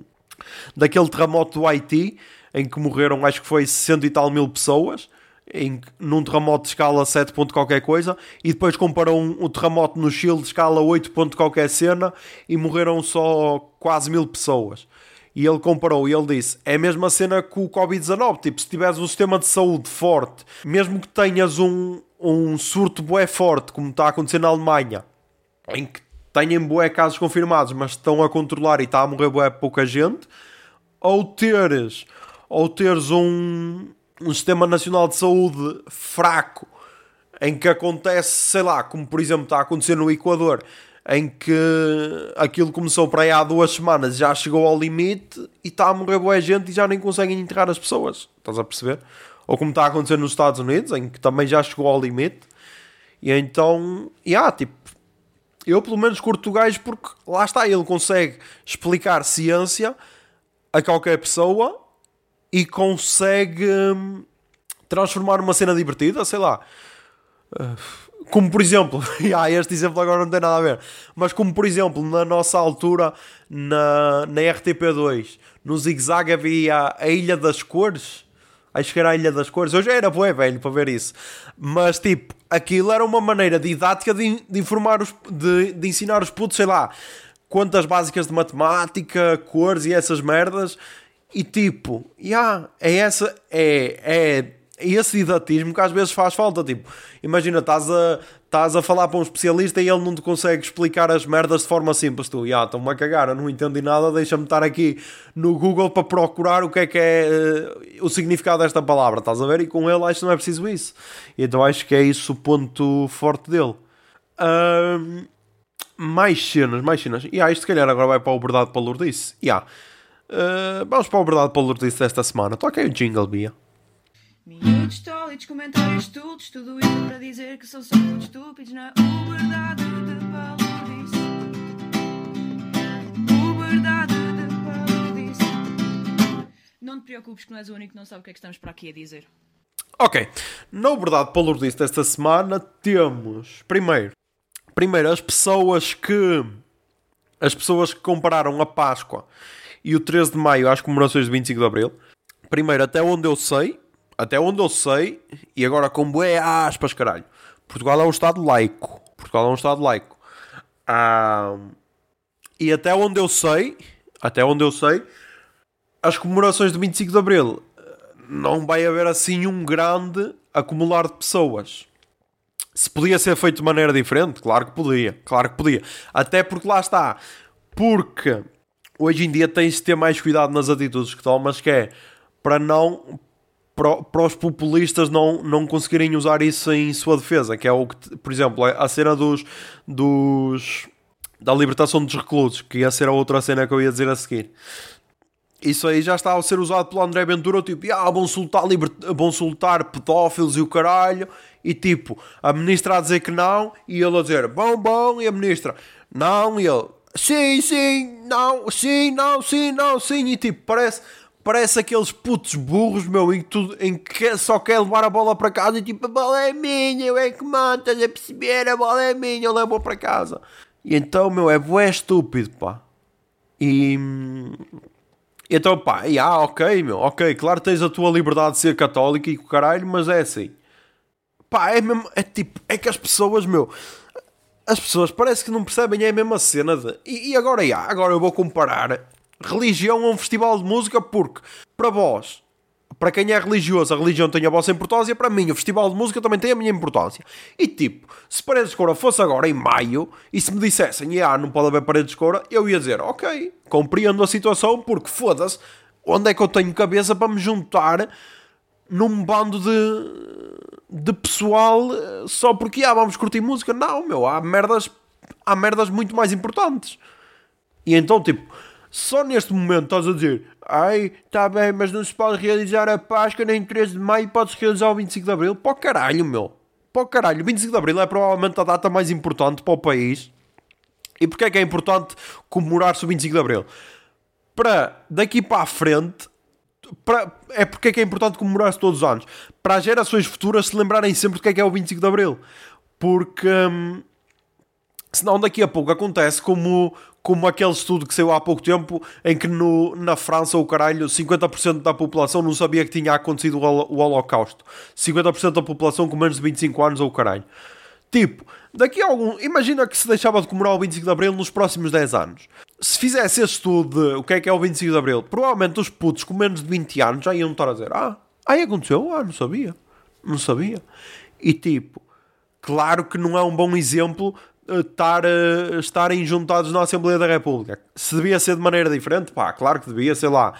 daquele terremoto do Haiti em que morreram acho que foi 60 e tal mil pessoas em, num terremoto de escala 7 ponto qualquer coisa e depois comparou um, um terremoto no Chile de escala 8 ponto qualquer cena e morreram só quase mil pessoas e ele comparou e ele disse: é a mesma cena com o Covid-19. Tipo, se tiveres um sistema de saúde forte, mesmo que tenhas um, um surto bué forte, como está a acontecer na Alemanha, em que têm bué casos confirmados, mas estão a controlar e está a morrer bué pouca gente, ou teres, ou teres um, um sistema nacional de saúde fraco, em que acontece, sei lá, como por exemplo está a acontecer no Equador, em que aquilo começou para aí há duas semanas, já chegou ao limite e está a morrer boa gente e já nem conseguem enterrar as pessoas. Estás a perceber? Ou como está a acontecer nos Estados Unidos, em que também já chegou ao limite. E então, e yeah, tipo, eu pelo menos curto o gajo porque lá está, ele consegue explicar ciência a qualquer pessoa e consegue hum, transformar uma cena divertida, sei lá. Uh, como por exemplo, *laughs* ah, este exemplo agora não tem nada a ver, mas como por exemplo, na nossa altura, na, na RTP2, no Zig Zag havia a Ilha das Cores, acho que era a Ilha das Cores, já era bué velho para ver isso, mas tipo, aquilo era uma maneira didática de, de informar, os, de, de ensinar os putos, sei lá, contas básicas de matemática, cores e essas merdas, e tipo, yeah, é essa, é, é esse didatismo que às vezes faz falta. Tipo, imagina, estás a, estás a falar para um especialista e ele não te consegue explicar as merdas de forma simples. Tu, já, estou-me a cagar, eu não entendi nada, deixa-me estar aqui no Google para procurar o que é que é uh, o significado desta palavra. Estás a ver? E com ele acho que não é preciso isso. Então acho que é isso o ponto forte dele. Mais cenas, mais cenas. E ah, isto se calhar agora vai para o Verdade para Lourdes. Yeah. Uh, vamos para o Verdade para Lourdes desta semana. Toca aí o jingle, Bia. Minutos tólitos, comentários estúpidos, tudo isso para dizer que são só muito estúpidos na verdade de balurice. liberdade de paludice. Não te preocupes que não és o único que não sabe o que é que estamos para aqui a dizer. Ok, na verdade, palurdice desta semana temos, primeiro, primeiro as pessoas que as pessoas que compararam a Páscoa e o 13 de Maio às comemorações de 25 de Abril. Primeiro, até onde eu sei, até onde eu sei, e agora com bué aspas, caralho. Portugal é um Estado laico. Portugal é um Estado laico. E até onde eu sei, até onde eu sei, as comemorações de 25 de Abril não vai haver assim um grande acumular de pessoas. Se podia ser feito de maneira diferente, claro que podia, claro que podia. Até porque lá está, porque hoje em dia tens de ter mais cuidado nas atitudes que tomas, que é para não para, os populistas não, não conseguirem usar isso em sua defesa, que é o que, por exemplo, a cena dos, dos da libertação dos reclusos, que ia ser a outra cena que eu ia dizer a seguir. Isso aí já está a ser usado pelo André Ventura, tipo, ah, vão soltar, liber... vão soltar pedófilos e o caralho, e tipo, a ministra a dizer que não, e ele a dizer, bom, bom, e a ministra, não, e ele, sim, sim, não, sim, não, sim, não, sim, e tipo, parece, parece aqueles putos burros, meu, em que, tudo, em que só quer levar a bola para casa, e tipo, a bola é minha, eu é que mando, estás a perceber, a bola é minha, eu levo para casa. E então, meu, é bué estúpido, pá. E então, pá, yeah, ok, meu, ok, claro tens a tua liberdade de ser católico e o caralho, mas é assim. Pá, é mesmo, é tipo, é que as pessoas, meu, as pessoas parece que não percebem é a mesma cena de. E, e agora, yeah, agora eu vou comparar religião a um festival de música porque, para vós, para quem é religioso, a religião tem a vossa importância. Para mim, o Festival de Música também tem a minha importância. E tipo, se Paredes de Coura fosse agora em maio e se me dissessem, ah, não pode haver Paredes de Coura, eu ia dizer, ok, compreendo a situação porque foda-se, onde é que eu tenho cabeça para me juntar num bando de, de pessoal só porque, ah, vamos curtir música? Não, meu, há merdas, há merdas muito mais importantes. E então, tipo, só neste momento estás a dizer Ai, está bem, mas não se pode realizar a Páscoa nem 13 de Maio, pode-se realizar o 25 de Abril. Pô caralho, meu. Pô caralho, o 25 de Abril é provavelmente a data mais importante para o país. E porquê é que é importante comemorar-se o 25 de Abril? Para daqui para a frente, para, é porque é que é importante comemorar-se todos os anos. Para as gerações futuras se lembrarem sempre do que é que é o 25 de Abril. Porque... Hum, senão daqui a pouco acontece como, como aquele estudo que saiu há pouco tempo em que no, na França o caralho 50% da população não sabia que tinha acontecido o, Holocausto. 50% da população com menos de 25 anos ou caralho. Tipo, daqui a algum imagina que se deixava de comemorar o 25 de Abril nos próximos 10 anos. Se fizesse esse estudo de o que é que é o 25 de Abril provavelmente os putos com menos de 20 anos já iam estar a dizer ah, aí aconteceu, ah, não sabia não sabia. E tipo, claro que não é um bom exemplo estar, uh, estarem juntados na Assembleia da República. Se devia ser de maneira diferente, pá, claro que devia, sei lá.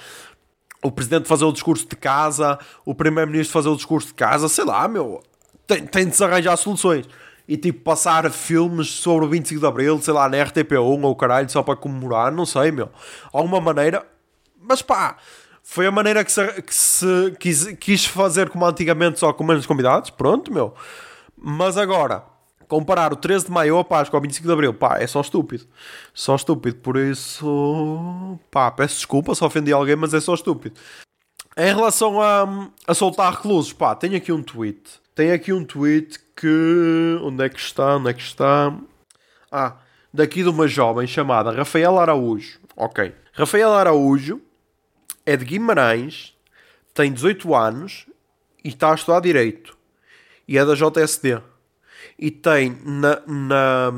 O presidente fazer o discurso de casa, o primeiro-ministro fazer o discurso de casa, sei lá, meu. Tem, tem de se arranjar soluções. E tipo, passar filmes sobre o 25 de Abril, sei lá, na RTP1 ou caralho, só para comemorar, não sei, meu. Alguma maneira. Mas pá, foi a maneira que se, que se quis, quis fazer como antigamente, só com menos convidados. Pronto, meu. Mas agora comparar o 13 de maio a Páscoa ao 25 de Abril, pá, é só estúpido. Só estúpido, por isso, pá, peço desculpa se ofendi alguém, mas é só estúpido. Em relação a, a soltar reclusos, pá, tenho aqui um tweet. Tenho aqui um tweet que. Onde é que está? Onde é que está? Ah, daqui de uma jovem chamada Rafaela Araújo. Ok. Rafaela Araújo é de Guimarães, tem 18 anos e está a estudar Direito. E é da JSD e tem na, na,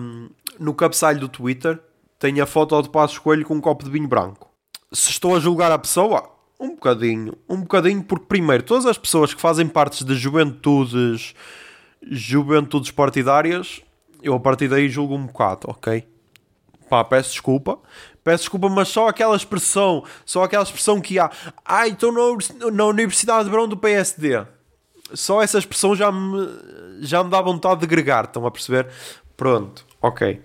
no cabeçalho do Twitter tem a foto de Passo Coelho com um copo de vinho branco. Se estou a julgar a pessoa, um bocadinho, um bocadinho, porque primeiro, todas as pessoas que fazem parte de juventudes, juventudes partidárias, eu a partir daí julgo um bocado, ok? Pá, peço desculpa, peço desculpa, mas só aquela expressão, só aquela expressão que há, ah, estou na Universidade de do PSD só essa expressão já me, já me dá vontade de gregar, estão a perceber? Pronto, ok.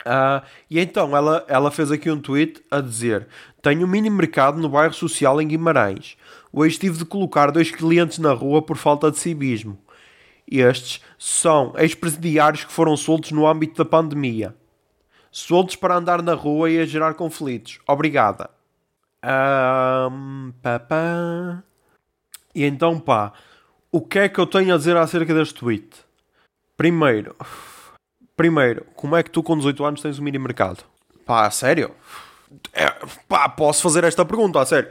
Uh, e então ela, ela fez aqui um tweet a dizer: Tenho um mini mercado no bairro social em Guimarães. Hoje tive de colocar dois clientes na rua por falta de civismo. Estes são ex-presidiários que foram soltos no âmbito da pandemia. soltos para andar na rua e a gerar conflitos. Obrigada. Ahm, pá, pá. E então, pá, o que é que eu tenho a dizer acerca deste tweet? Primeiro, primeiro, como é que tu com 18 anos tens um mini mercado? Pá, a sério? É, pá, posso fazer esta pergunta, a sério.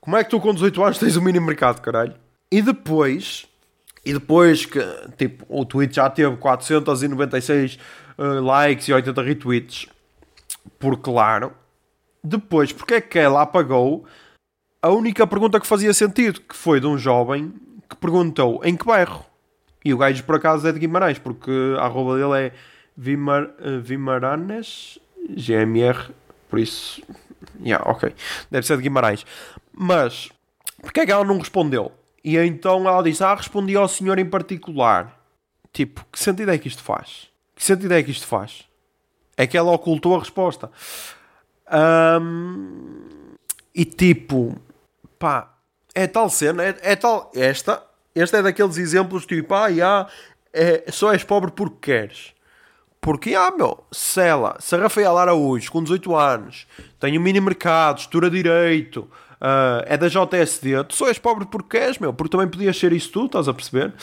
Como é que tu com 18 anos tens um mini mercado, caralho? E depois, e depois que, tipo, o tweet já teve 496 uh, likes e 80 retweets, por claro, depois, porque é que ela apagou a única pergunta que fazia sentido, que foi de um jovem que perguntou em que bairro? E o gajo, por acaso, é de Guimarães, porque a arroba dele é Vimar, uh, Vimaranes GMR, por isso, yeah, ok, deve ser de Guimarães. Mas, porque é que ela não respondeu? E então ela disse, ah, respondi ao senhor em particular. Tipo, que sentido é que isto faz? Que sentido é que isto faz? É que ela ocultou a resposta. Um, e tipo, pá, é tal cena, é, é tal. Esta, este é daqueles exemplos tipo, ah, yeah, é, só és pobre porque queres. Porque, ah, meu, se ela, se a Rafael Araújo, com 18 anos, tem um mini mercado, estuda direito, uh, é da JSD, tu só és pobre porque queres, meu, porque também podias ser isso tu, estás a perceber?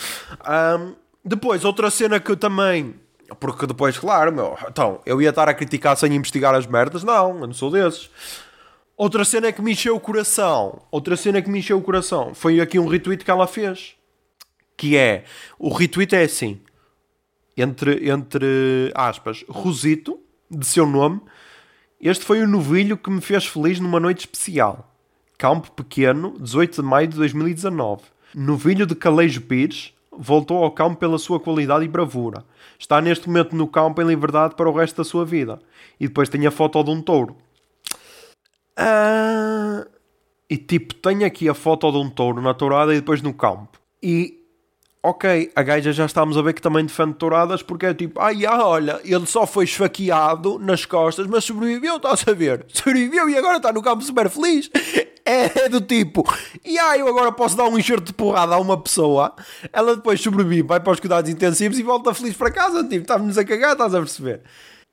Um, depois, outra cena que eu também. Porque depois, claro, meu, então, eu ia estar a criticar sem investigar as merdas? Não, eu não sou desses. Outra cena que me encheu o coração. Outra cena que me encheu o coração. Foi aqui um retweet que ela fez. Que é. O retweet é assim entre, entre aspas, Rosito, de seu nome. Este foi o novilho que me fez feliz numa noite especial. Campo Pequeno, 18 de maio de 2019. Novilho de Calejo Pires voltou ao campo pela sua qualidade e bravura. Está neste momento no campo em liberdade para o resto da sua vida. E depois tem a foto de um touro. Ah... E tipo, tem aqui a foto de um touro na tourada e depois no campo. E ok, a gaja já estamos a ver que também defende touradas porque é tipo, ai, ah, olha, ele só foi esfaqueado nas costas, mas sobreviveu, estás a ver? Sobreviveu e agora está no campo super feliz. *laughs* É do tipo, e ah, eu agora posso dar um enxerto de porrada a uma pessoa, ela depois sobrevive, vai para os cuidados intensivos e volta feliz para casa, tipo, estamos a cagar, estás a perceber?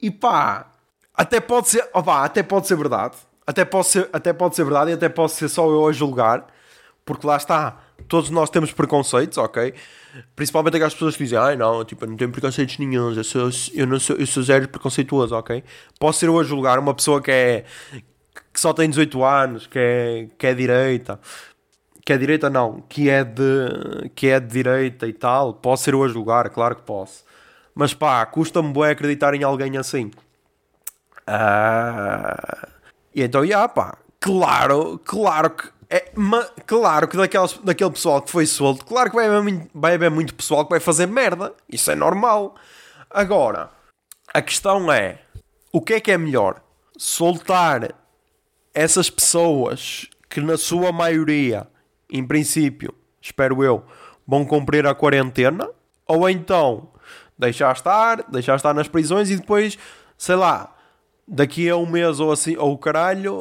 E pá, até pode ser, opá, até pode ser verdade, até pode ser, até pode ser verdade e até pode ser só eu a julgar, porque lá está, todos nós temos preconceitos, ok? Principalmente aquelas pessoas que dizem, ai não, tipo, não tenho preconceitos nenhum, eu, sou, eu, não sou, eu sou zero preconceituoso, ok? Posso ser eu a julgar uma pessoa que é que só tem 18 anos, que é, que é direita, que é direita não, que é de que é de direita e tal, posso ser eu a julgar, claro que posso. Mas pá, custa-me bem acreditar em alguém assim. Uh... E então, já pá, claro, claro que é, ma, claro que daquelas, daquele pessoal que foi solto, claro que vai haver, vai haver muito pessoal que vai fazer merda. Isso é normal. Agora, a questão é: o que é que é melhor? Soltar essas pessoas que, na sua maioria, em princípio, espero eu, vão cumprir a quarentena? Ou então deixar estar, deixar estar nas prisões e depois, sei lá, daqui a um mês ou assim, ou caralho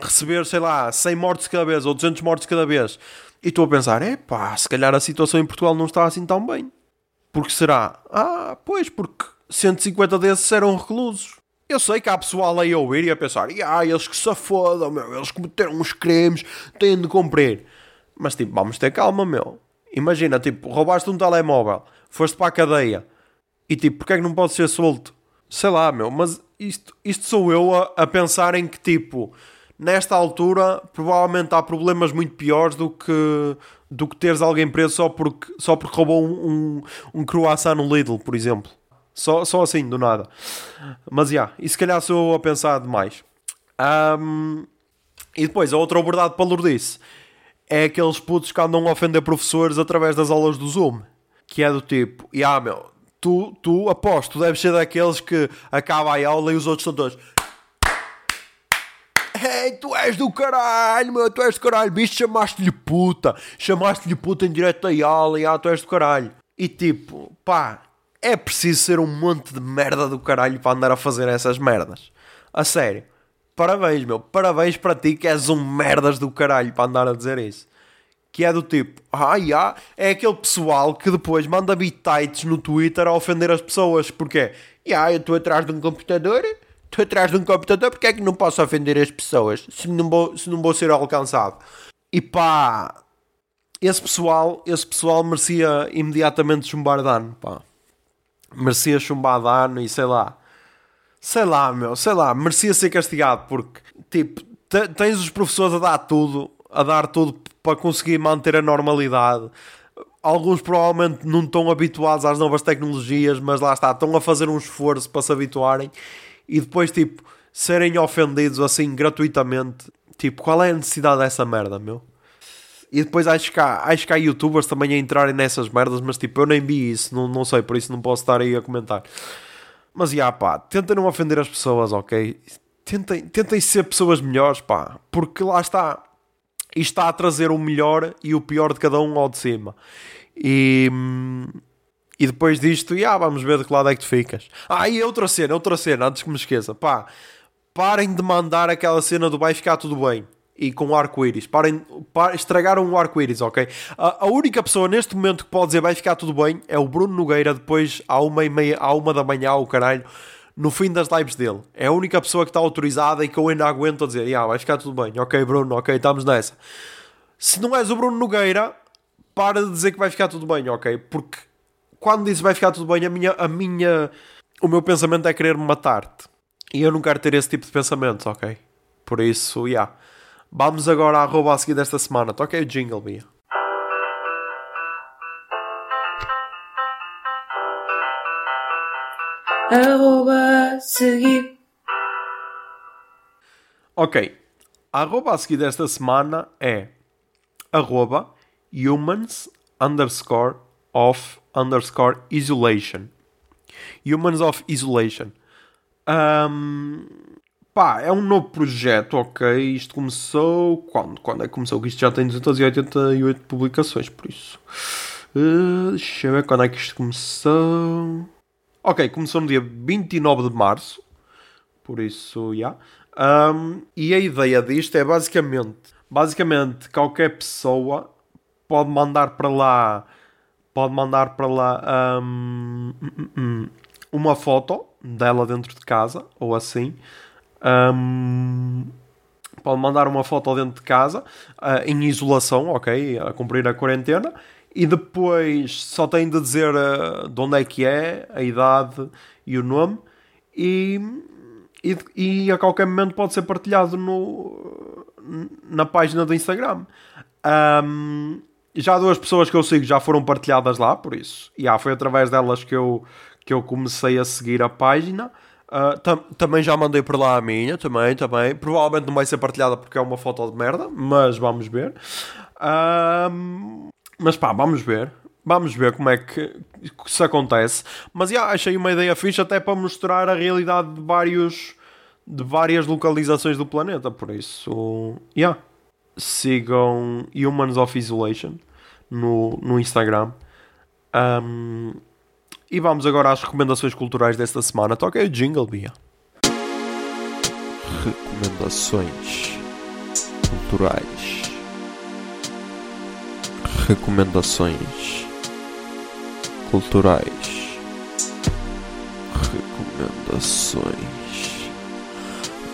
receber, sei lá, 100 mortes cada vez ou 200 mortes cada vez. E estou a pensar, é pá, se calhar a situação em Portugal não está assim tão bem. Porque será? Ah, pois, porque 150 desses eram reclusos. Eu sei que há pessoal aí a ouvir e a pensar, ah, eles que se fodam, meu, eles cometeram uns crimes, têm de cumprir. Mas tipo, vamos ter calma, meu. Imagina, tipo, roubaste um telemóvel, foste para a cadeia e tipo, porque é que não pode ser solto? Sei lá, meu, mas isto, isto sou eu a, a pensar em que tipo, nesta altura provavelmente há problemas muito piores do que, do que teres alguém preso só porque, só porque roubou um, um, um croissant no Lidl, por exemplo. Só, só assim, do nada. Mas já, yeah, e se calhar sou a pensar demais. Um, e depois, a outra abordada para Lourdes é aqueles putos que andam a ofender professores através das aulas do Zoom. Que é do tipo, e ah, meu, tu, tu aposto, tu deves ser daqueles que acaba a aula e os outros são todos Hey, tu és do caralho, meu, tu és do caralho, bicho, chamaste-lhe puta, chamaste-lhe puta em direto da aula, e ah, tu és do caralho. E tipo, pá, é preciso ser um monte de merda do caralho para andar a fazer essas merdas. A sério. Parabéns, meu, parabéns para ti que és um merdas do caralho para andar a dizer isso. Que é do tipo, ah, é aquele pessoal que depois manda bitites no Twitter a ofender as pessoas. Porquê? Yeah, eu estou atrás de um computador, estou atrás de um computador, porque é que não posso ofender as pessoas se não vou, se não vou ser alcançado? E pá, esse pessoal, esse pessoal merecia imediatamente chumbar dano, pá. Merecia chumbar dano e sei lá. Sei lá, meu, sei lá, merecia ser castigado porque, tipo, tens os professores a dar tudo, a dar tudo para conseguir manter a normalidade. Alguns provavelmente não estão habituados às novas tecnologias, mas lá está, estão a fazer um esforço para se habituarem e depois, tipo, serem ofendidos assim gratuitamente. Tipo, qual é a necessidade dessa merda, meu? E depois acho que, há, acho que há youtubers também a entrarem nessas merdas, mas tipo, eu nem vi isso, não, não sei, por isso não posso estar aí a comentar. Mas já pá, tentem não ofender as pessoas, ok? Tentem, tentem ser pessoas melhores, pá, porque lá está, isto está a trazer o melhor e o pior de cada um ao de cima. E, e depois disto, já, vamos ver de que lado é que tu ficas. Ah, e outra cena, outra cena, antes que me esqueça, pá, parem de mandar aquela cena do vai ficar tudo bem e com arco-íris. Parem, par, estragaram o arco-íris, ok? A, a, única pessoa neste momento que pode dizer vai ficar tudo bem é o Bruno Nogueira, depois à uma, e meia, à uma da manhã, o caralho, no fim das lives dele. É a única pessoa que está autorizada e que eu ainda aguento a dizer, yeah, vai ficar tudo bem, ok, Bruno, ok, estamos nessa. Se não és o Bruno Nogueira, para de dizer que vai ficar tudo bem, ok? Porque quando dizes vai ficar tudo bem, a minha, a minha, o meu pensamento é querer matar-te. E eu não quero ter esse tipo de pensamentos, ok? Por isso, yeah. Vamos agora à arroba a seguir desta semana. Aí o jingle, Bia. Arroba seguir. Ok. A arroba a seguir desta semana é arroba humans underscore of underscore isolation. Humans of isolation. Um, Pá, é um novo projeto, ok. Isto começou. Quando? Quando é que começou? Isto já tem 288 publicações, por isso. Uh, deixa eu ver quando é que isto começou. Ok, começou no dia 29 de março. Por isso, já. Yeah. Um, e a ideia disto é basicamente. Basicamente, qualquer pessoa pode mandar para lá. Pode mandar para lá um, uma foto dela dentro de casa, ou assim um, pode mandar uma foto dentro de casa, uh, em isolação, ok? A cumprir a quarentena. E depois só tem de dizer uh, de onde é que é, a idade e o nome. E, e, e, a qualquer momento pode ser partilhado no, na página do Instagram. Um, já duas pessoas que eu sigo já foram partilhadas lá, por isso. E yeah, foi através delas que eu, que eu comecei a seguir a página. Uh, tam também já mandei por lá a minha, também, também. Provavelmente não vai ser partilhada porque é uma foto de merda, mas vamos ver. Uh, mas pá, vamos ver. Vamos ver como é que isso acontece. Mas já achei uma ideia fixe até para mostrar a realidade de vários de várias localizações do planeta. Por isso, yeah. sigam Humans of Isolation no, no Instagram. Um, e vamos agora às recomendações culturais desta semana. Toca aí o jingle, Bia. Recomendações culturais. Recomendações culturais. Recomendações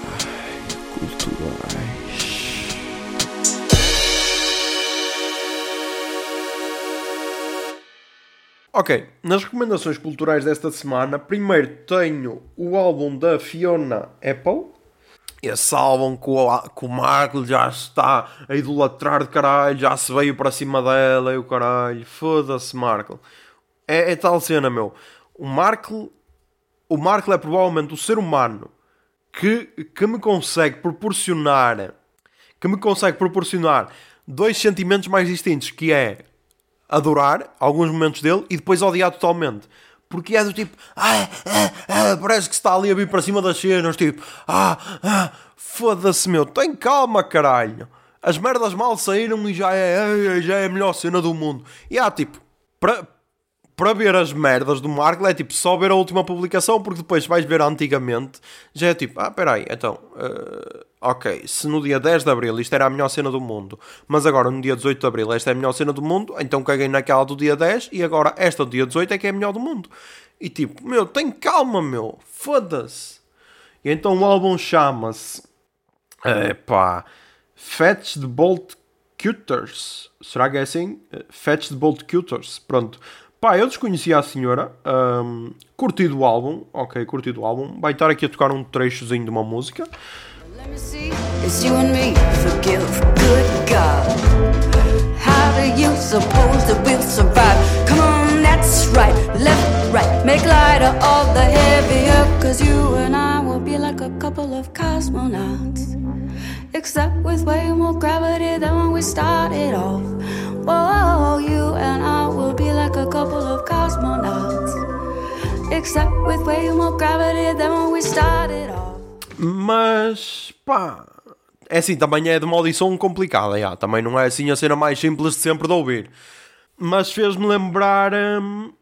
Ai, culturais. Ok, nas recomendações culturais desta semana, primeiro tenho o álbum da Fiona Apple. Esse álbum que o, que o Marco já está a idolatrar de caralho, já se veio para cima dela e o caralho. Foda-se, Marco. É, é, tal cena, meu. O Marco, o Marco é provavelmente o ser humano que, que me consegue proporcionar que me consegue proporcionar dois sentimentos mais distintos, que é adorar alguns momentos dele e depois odiar totalmente. Porque é do tipo, ah, ah, ah, parece que está ali a vir para cima das cenas, tipo, ah, ah, foda-se meu, tem calma caralho. As merdas mal saíram e já é, já é a melhor cena do mundo. E há tipo, para ver as merdas do Marco é tipo só ver a última publicação, porque depois vais ver antigamente, já é tipo, ah, peraí, então, uh, ok, se no dia 10 de Abril isto era a melhor cena do mundo, mas agora no dia 18 de Abril esta é a melhor cena do mundo, então caguei naquela do dia 10 e agora esta do dia 18 é que é a melhor do mundo. E tipo, meu, tem calma, meu, foda-se. E então o álbum chama-se, é pá, Fetch the Bolt Cuters. Será que é assim? Fetch the Bolt Cuters. Pronto. Pá, eu desconhecia a senhora. Um, curti do álbum. Ok, curti do álbum. Vai estar aqui a tocar um trechozinho de uma música. Let that's right. Left, right. Make light of all the heavier. Cause you and I will be like a couple of cosmonauts. Except with way more gravity than when we started off. Whoa, you and I will be like a couple of cosmonauts. Except with way more gravity than when we started off. Mas, pá, é assim, também é de uma audição complicada, já. também não é assim a cena mais simples de sempre de ouvir. Mas fez-me lembrar, hum,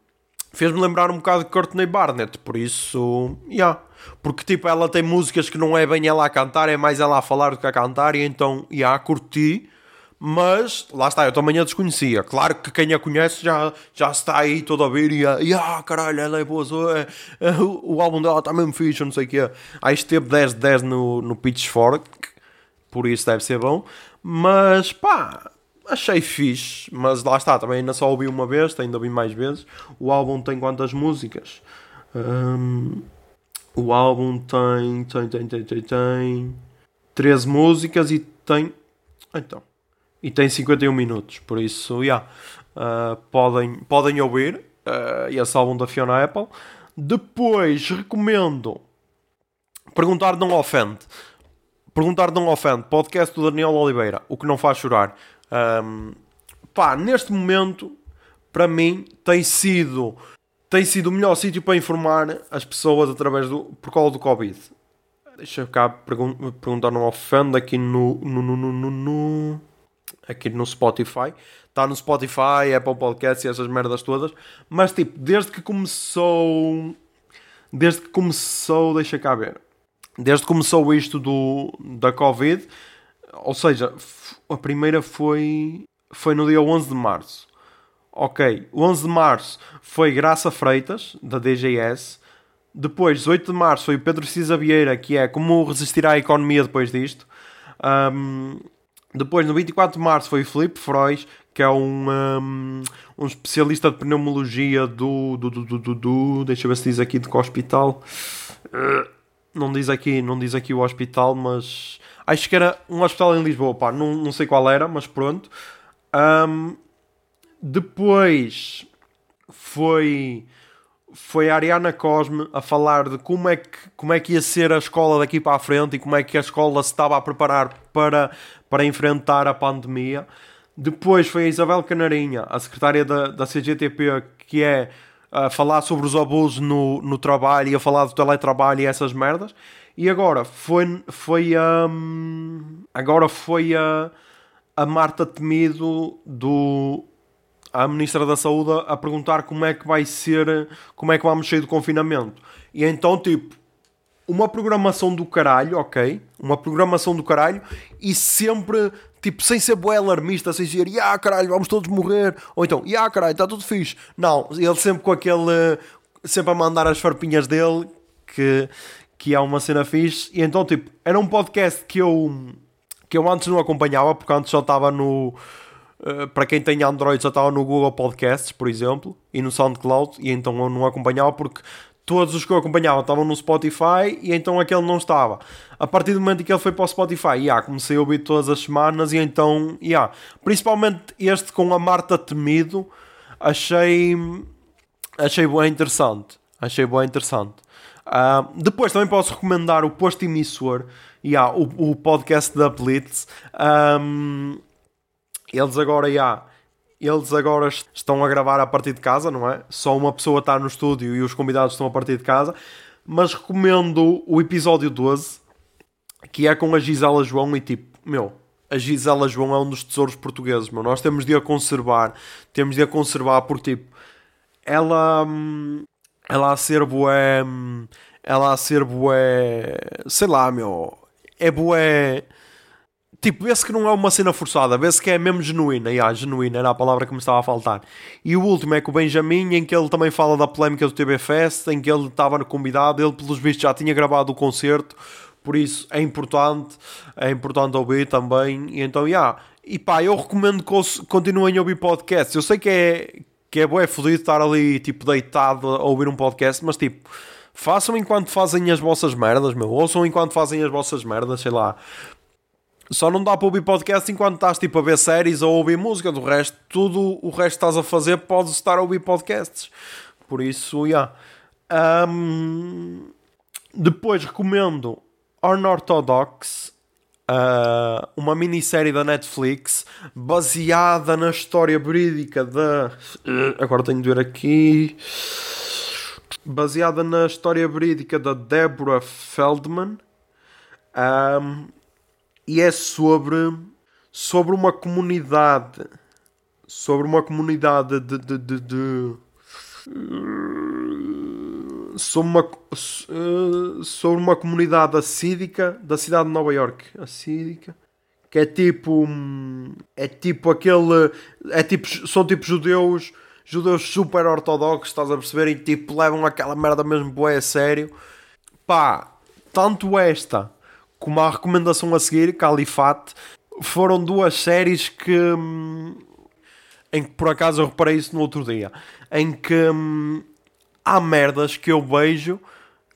fez-me lembrar um bocado de Courtney Barnett, por isso. Yeah. Porque, tipo, ela tem músicas que não é bem ela a cantar, é mais ela a falar do que a cantar, e então, yeah, curti. Mas, lá está, eu também a desconhecia. Claro que quem a conhece já, já está aí todo a ouvir e a, ah, caralho, ela é boa, é, é, o, o, álbum dela está mesmo fixe, não sei o quê. Aí esteve 10 de 10 no, no Pitchfork, por isso deve ser bom. Mas, pá, achei fixe. Mas lá está, também ainda só ouvi uma vez, ainda ouvi mais vezes. O álbum tem quantas músicas? Um, o álbum tem, tem, tem, tem, tem, tem 13 músicas e tem. Então e tem 51 minutos, por isso, yeah, uh, podem, podem ouvir uh, esse álbum da Fiona Apple. Depois recomendo Perguntar não ofende. Perguntar não ofende. Podcast do Daniel Oliveira. O que não faz chorar. Um, pá, neste momento, para mim, tem sido tem sido o melhor sítio para informar as pessoas através do por causa do Covid. Deixa eu cá pergun perguntar não ofende aqui no, no, no, no, no aqui no Spotify. Está no Spotify, Apple Podcasts e essas merdas todas. Mas tipo, desde que começou. Desde que começou. Deixa cá ver. Desde que começou isto do, da Covid. Ou seja, a primeira foi. Foi no dia 11 de março. Ok, 11 de março foi Graça Freitas, da DGS. Depois, 18 de março, foi o Pedro Cisa Vieira, que é como resistir à economia depois disto. Um, depois, no 24 de março, foi Felipe Frois, que é um, um, um, especialista de pneumologia do, do, do, do, do, Deixa eu ver se diz aqui de que hospital. Uh, não diz aqui, não diz aqui o hospital, mas acho que era um hospital em Lisboa, pá, não, não sei qual era, mas pronto. Um, depois foi foi a Ariana Cosme a falar de como é, que, como é que ia ser a escola daqui para a frente e como é que a escola se estava a preparar para, para enfrentar a pandemia. Depois foi a Isabel Canarinha, a secretária da, da CGTP, que é a falar sobre os abusos no, no trabalho e a falar do teletrabalho e essas merdas. E agora foi, foi a. Um, agora foi a, a Marta Temido do a Ministra da Saúde a perguntar como é que vai ser, como é que vamos sair do confinamento. E então, tipo, uma programação do caralho, ok? Uma programação do caralho e sempre, tipo, sem ser boé alarmista, sem dizer, ah caralho, vamos todos morrer. Ou então, ah caralho, está tudo fixe. Não, ele sempre com aquele, sempre a mandar as farpinhas dele, que, que é uma cena fixe. E então, tipo, era um podcast que eu, que eu antes não acompanhava, porque antes só estava no Uh, para quem tem Android só estava no Google Podcasts, por exemplo, e no SoundCloud, e então eu não acompanhava porque todos os que eu acompanhava estavam no Spotify e então aquele não estava. A partir do momento em que ele foi para o Spotify, yeah, comecei a ouvir todas as semanas e então, yeah, principalmente este com a Marta Temido, achei achei bem interessante. Achei bem interessante. Uh, depois também posso recomendar o Posto Emissor, yeah, o, o podcast da Blitz. Um, eles agora já. Eles agora estão a gravar a partir de casa, não é? Só uma pessoa está no estúdio e os convidados estão a partir de casa. Mas recomendo o episódio 12, que é com a Gisela João e tipo, meu, a Gisela João é um dos tesouros portugueses, meu. Nós temos de a conservar, temos de a conservar porque tipo, ela, hum, ela a ser bué, hum, ela a ser bué, sei lá, meu, é bué, tipo, vê-se que não é uma cena forçada, vê-se que é mesmo genuína, yeah, genuína era a palavra que me estava a faltar. E o último é com o Benjamin, em que ele também fala da polémica do TB Fest, em que ele estava no convidado, ele pelos vistos já tinha gravado o concerto, por isso é importante, é importante ouvir também, e então, yeah. E pá, eu recomendo que continuem a ouvir podcasts, eu sei que é, que é bué fodido estar ali, tipo, deitado a ouvir um podcast, mas tipo... Façam enquanto fazem as vossas merdas, meu. Ouçam enquanto fazem as vossas merdas, sei lá. Só não dá para ouvir podcast enquanto estás tipo a ver séries ou a ouvir música. Do resto, tudo o resto estás a fazer, podes estar a ouvir podcasts. Por isso, já. Ahm, depois recomendo Unorthodox, ah, uma minissérie da Netflix baseada na história verídica da. Agora tenho de ver aqui. Baseada na história verídica da Deborah Feldman. Ahm, e é sobre sobre uma comunidade sobre uma comunidade de, de, de, de- sobre uma eh, sobre uma comunidade assídica da cidade de Nova York assídica. Que é tipo é tipo aquele é tipo são tipo judeus judeus super ortodoxos estás a perceber? E tipo levam aquela merda mesmo bué a sério. Pá, tanto esta como a recomendação a seguir, Califate, foram duas séries que hum, em que por acaso eu reparei isso no outro dia, em que hum, há merdas que eu vejo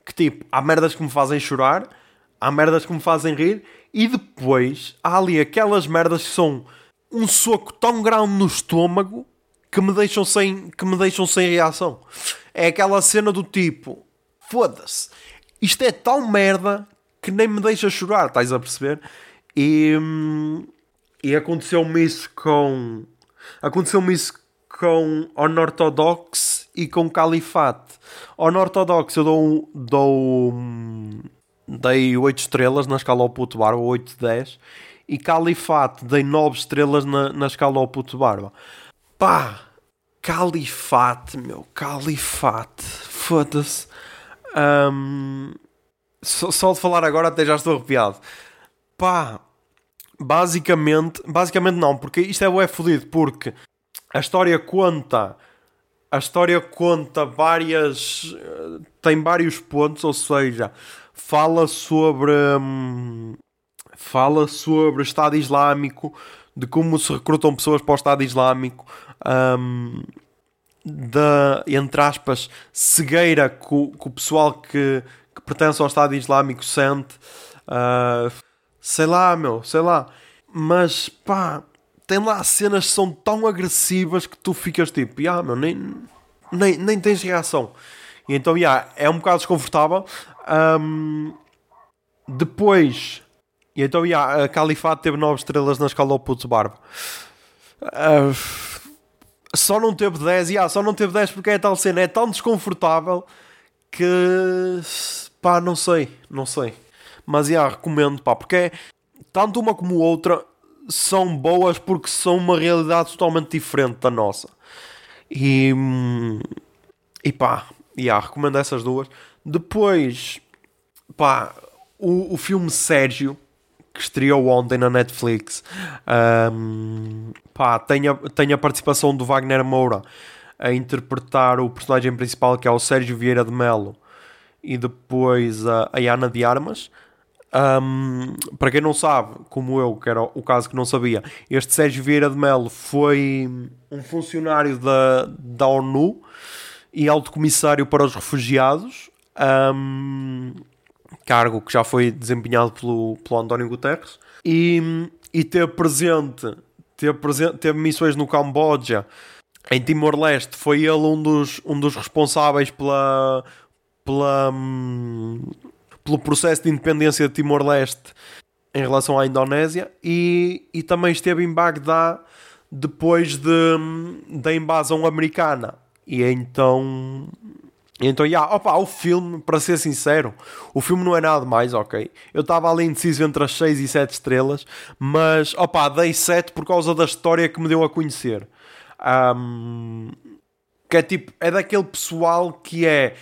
que tipo, há merdas que me fazem chorar, há merdas que me fazem rir, e depois há ali aquelas merdas que são um soco tão grande no estômago que me deixam sem, que me deixam sem reação. É aquela cena do tipo, foda-se, isto é tão merda que nem me deixa chorar, estás a perceber? E, hum, e aconteceu-me isso com. Aconteceu-me isso com Unorthodox e com Califate. Unorthodox eu dou. dou hum, dei 8 estrelas na escala ao puto barba, 8 de 10. E Califate dei 9 estrelas na, na escala ao puto barba. Pá! Califate, meu, Califate. Foda-se. Hum, só, só de falar agora até já estou arrepiado. Pá, basicamente, basicamente não, porque isto é bué fodido, porque a história conta, a história conta várias, eh, tem vários pontos, ou seja, fala sobre, hum, fala sobre Estado Islâmico, de como se recrutam pessoas para o Estado Islâmico, hum, da, entre aspas, cegueira que o, o pessoal que, que pertence ao Estado Islâmico sente. Ah, sei lá, meu, sei lá. Mas, pá, tem lá cenas que são tão agressivas que tu ficas tipo, ah, meu, nem, nem, nem tens reação. E então, yeah, é um bocado desconfortável. Ahm, depois, e então, yeah, a Califate teve 9 estrelas na escala ao puto barba. Ah, só não teve 10, yeah, só não teve 10 porque é tal cena, é tão desconfortável que pá, não sei, não sei. Mas yeah, recomendo, pá, porque é, tanto uma como outra são boas porque são uma realidade totalmente diferente da nossa. E, e pá, yeah, recomendo essas duas. Depois, pá, o, o filme Sérgio que estreou ontem na Netflix. Um, pá, tem a, tem a participação do Wagner Moura a interpretar o personagem principal que é o Sérgio Vieira de Melo e depois a, a Ana de Armas. Um, para quem não sabe, como eu, que era o caso que não sabia, este Sérgio Vieira de Melo foi um funcionário da, da ONU e alto comissário para os refugiados. Um, cargo que já foi desempenhado pelo, pelo António Guterres, e, e ter presente, ter presente, teve missões no Camboja, em Timor-Leste, foi ele um dos, um dos responsáveis pela, pela, hum, pelo processo de independência de Timor-Leste em relação à Indonésia, e, e também esteve em Bagdá depois de, da invasão americana. E então então, yeah, opa, o filme, para ser sincero, o filme não é nada mais, ok? Eu estava ali indeciso entre as 6 e 7 estrelas, mas, opa, dei 7 por causa da história que me deu a conhecer. Um, Porque é tipo, é daquele pessoal que é.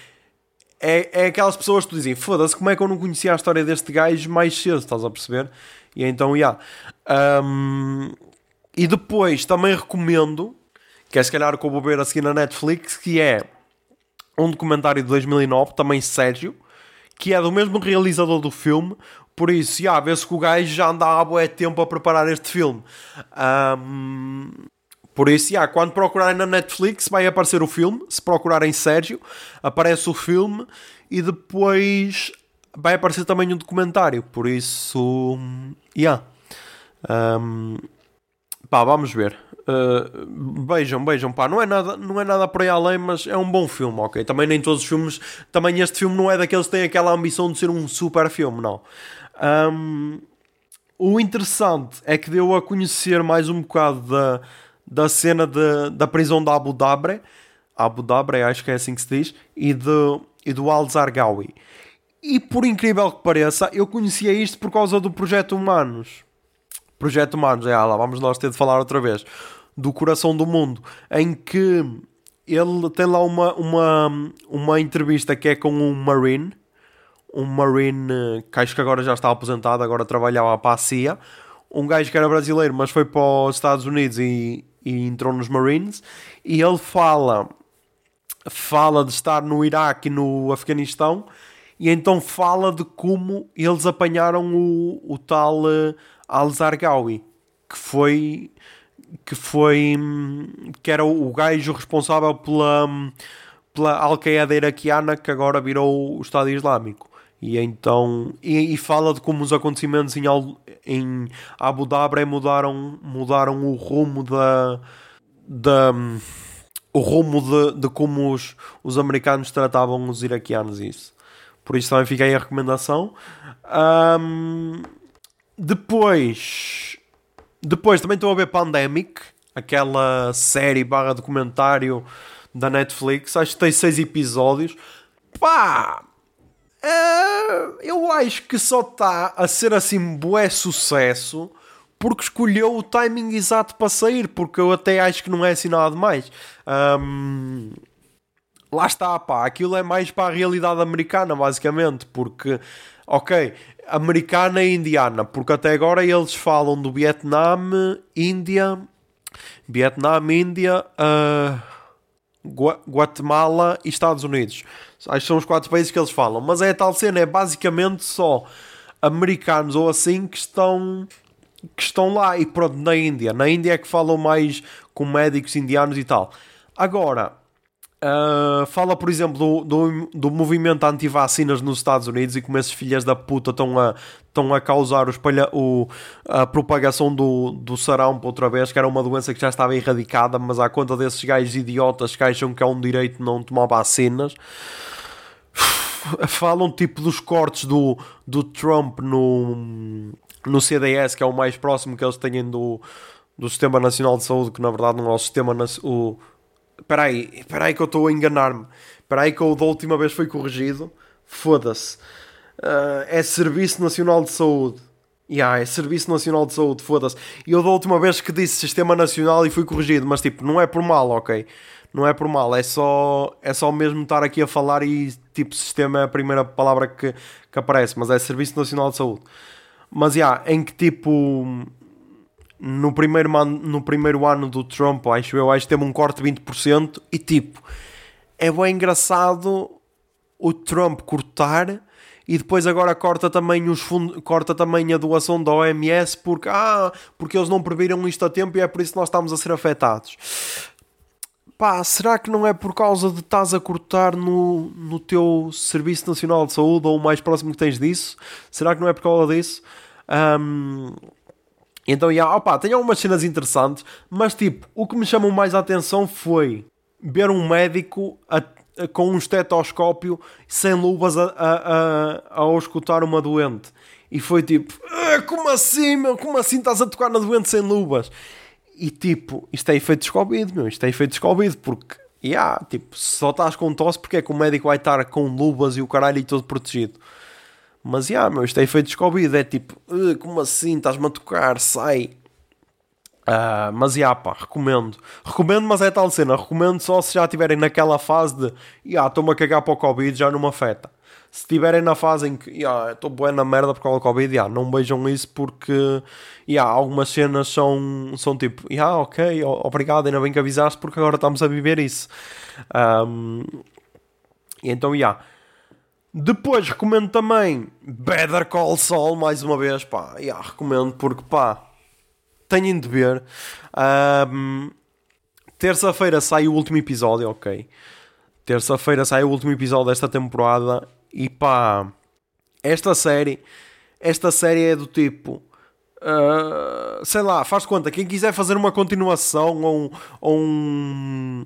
É, é aquelas pessoas que tu dizem, foda-se, como é que eu não conhecia a história deste gajo mais cedo, estás a perceber? E então, já. Um, e depois também recomendo, que é se calhar que eu vou ver a seguir na Netflix, que é um documentário de 2009, também Sérgio, que é do mesmo realizador do filme, por isso, já, vê-se que o gajo já anda há bué tempo a preparar este filme. Um, por isso, já, quando procurarem na Netflix vai aparecer o filme, se procurarem Sérgio, aparece o filme e depois vai aparecer também um documentário, por isso. Yeah. Um, pá, vamos ver. Uh, vejam, vejam, pá, não é, nada, não é nada por aí além, mas é um bom filme, ok? Também nem todos os filmes, também este filme não é daqueles que têm aquela ambição de ser um super filme, não. Um, o interessante é que deu a conhecer mais um bocado da, da cena de, da prisão da Abu Dhabi, Abu Dhabi, acho que é assim que se diz, e, de, e do Al-Zarqawi. E por incrível que pareça, eu conhecia isto por causa do Projeto Humanos. Projeto Humanos, é lá, vamos nós ter de falar outra vez. Do Coração do Mundo, em que ele tem lá uma, uma, uma entrevista que é com um Marine, um Marine que acho que agora já está aposentado, agora trabalhava para a CIA. Um gajo que era brasileiro, mas foi para os Estados Unidos e, e entrou nos Marines. E ele fala, fala de estar no Iraque e no Afeganistão e então fala de como eles apanharam o, o tal uh, Al-Zarqawi, que foi que foi que era o, gajo responsável pela pela Al-Qaeda iraquiana que agora virou o Estado Islâmico e então e, e fala de como os acontecimentos em, em Abu Dhabi mudaram mudaram o rumo da da o rumo de, de como os, os americanos tratavam os iraquianos isso por isso também fica aí a recomendação. Um, depois, depois também estou a ver Pandemic, aquela série barra documentário da Netflix. Acho que tem seis episódios. Pá! Uh, eu acho que só está a ser assim bué sucesso porque escolheu o timing exato para sair, porque eu até acho que não é assim nada demais. Um, lá está, pá, aquilo é mais para a realidade americana, basicamente, porque, ok, americana e indiana, porque até agora eles falam do Vietnã, Índia, Vietnã, Índia, uh, Guatemala e Estados Unidos. Acho que são os quatro países que eles falam, mas é a tal cena, é basicamente só americanos ou assim que estão que estão lá e pronto, na Índia. Na Índia é que falam mais com médicos indianos e tal. Agora, Uh, fala, por exemplo, do, do, do movimento anti-vacinas nos Estados Unidos e como esses filhas da puta estão a, estão a causar o espalha, o, a propagação do, do sarampo outra vez, que era uma doença que já estava erradicada, mas à conta desses gajos idiotas que acham que é um direito não tomar vacinas. Falam tipo dos cortes do, do Trump no, no CDS, que é o mais próximo que eles têm do, do Sistema Nacional de Saúde, que na verdade não é o sistema o, Espera aí, espera aí que eu estou a enganar-me. Espera aí que eu da última vez foi corrigido. Foda-se. Uh, é Serviço Nacional de Saúde. Yeah, é Serviço Nacional de Saúde, foda-se. E eu da última vez que disse Sistema Nacional e fui corrigido, mas tipo, não é por mal, ok? Não é por mal, é só, é só mesmo estar aqui a falar e tipo, sistema é a primeira palavra que, que aparece, mas é Serviço Nacional de Saúde. Mas já, yeah, em que tipo no primeiro, man, no primeiro ano do Trump, acho eu, acho que teve um corte de 20% e tipo, é bem engraçado o Trump cortar e depois agora corta também os fundos, corta também a doação da OMS porque, ah, porque eles não previram isto a tempo e é por isso que nós estamos a ser afetados. Pá, será que não é por causa de estás a cortar no, no teu Serviço Nacional de Saúde ou o mais próximo que tens disso? Será que não é por causa disso? Um, então, yeah, opa, tem algumas cenas interessantes, mas tipo, o que me chamou mais a atenção foi ver um médico a, a, com um estetoscópio sem luvas a, a, a, escutar uma doente. E foi tipo, ah, como assim, meu? Como assim estás a tocar na doente sem luvas? E tipo, isto é efeito descobrido, meu. Isto é efeito descobrido, porque, yeah, tipo, só estás com tosse, porque é que o médico vai estar com luvas e o caralho e todo protegido? Mas, já, yeah, meu, isto é efeito descobrido. É tipo, como assim? Estás-me a tocar? Sai. Ah, mas já pá, recomendo. Recomendo, mas é tal cena. Recomendo só se já estiverem naquela fase de já estou-me a cagar para o Covid, já não me afeta. Se estiverem na fase em que já estou bué na merda por causa do Covid, já não vejam isso porque já, algumas cenas são, são tipo, já ok, obrigado, ainda bem que avisaste porque agora estamos a viver isso. E então já. Depois recomendo também Better Call Saul, mais uma vez, pá, já, recomendo porque pá, tenham de ver. Ahm, Terça-feira sai o último episódio, ok. Terça-feira sai o último episódio desta temporada e pá, esta série, esta série é do tipo, ah, sei lá, faz conta, quem quiser fazer uma continuação ou um, ou um,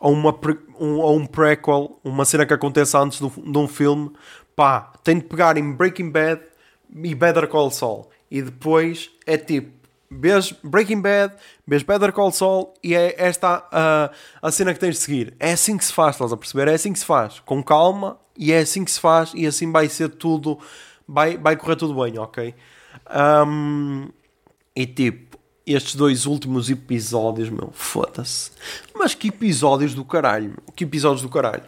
ou uma um, um prequel, uma cena que aconteça antes do- de um filme, pá, tem de pegar em Breaking Bad e Better Call Saul. E depois é tipo, vês Breaking Bad, vês Better Call Saul e é esta a, a cena que tens de seguir. É assim que se faz, estás a perceber? É assim que se faz, com calma, e é assim que se faz, e assim vai ser tudo, vai, vai correr tudo bem, ok? Ahm, e tipo, estes dois últimos episódios, meu, foda-se. Mas que episódios do caralho, meu. que episódios do caralho.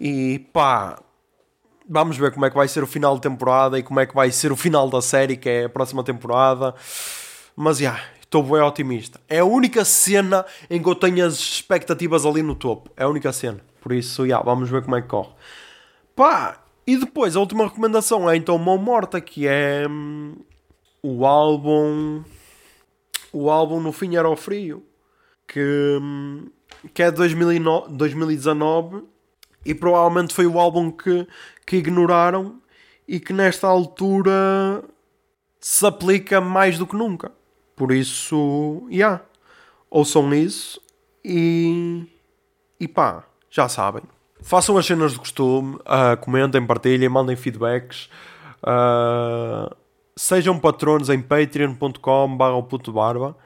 E pá, vamos ver como é que vai ser o final de temporada e como é que vai ser o final da série, que é a próxima temporada. Mas já, estou bem otimista. É a única cena em que eu tenho as expectativas ali no topo. É a única cena. Por isso, já, vamos ver como é que corre. Pá, e depois a última recomendação é então Mão Morta, que é hum, o álbum. O álbum No Fim Era o Frio, que, hum, que é de 2009 2019 e provavelmente foi o álbum que, que ignoraram e que nesta altura se aplica mais do que nunca. Por isso, já. Yeah, ouçam isso e. E pá, já sabem. Façam as cenas de costume, ah, comentem, partilhem, mandem feedbacks. ah, sejam patronos em patreon.com barba.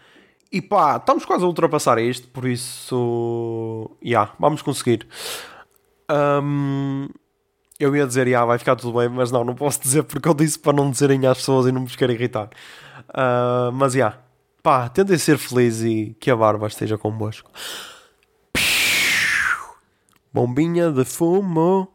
E pá, estamos quase a ultrapassar isto, por isso. Já, yeah, vamos conseguir. Ahm, eu ia dizer, já, vai ficar tudo bem, mas não, não posso dizer porque eu disse para não dizerem às pessoas e não vos quero irritar. Ah, mas já, pá, tentem ser felizes e que a barba esteja convosco. Bombinha de fumo.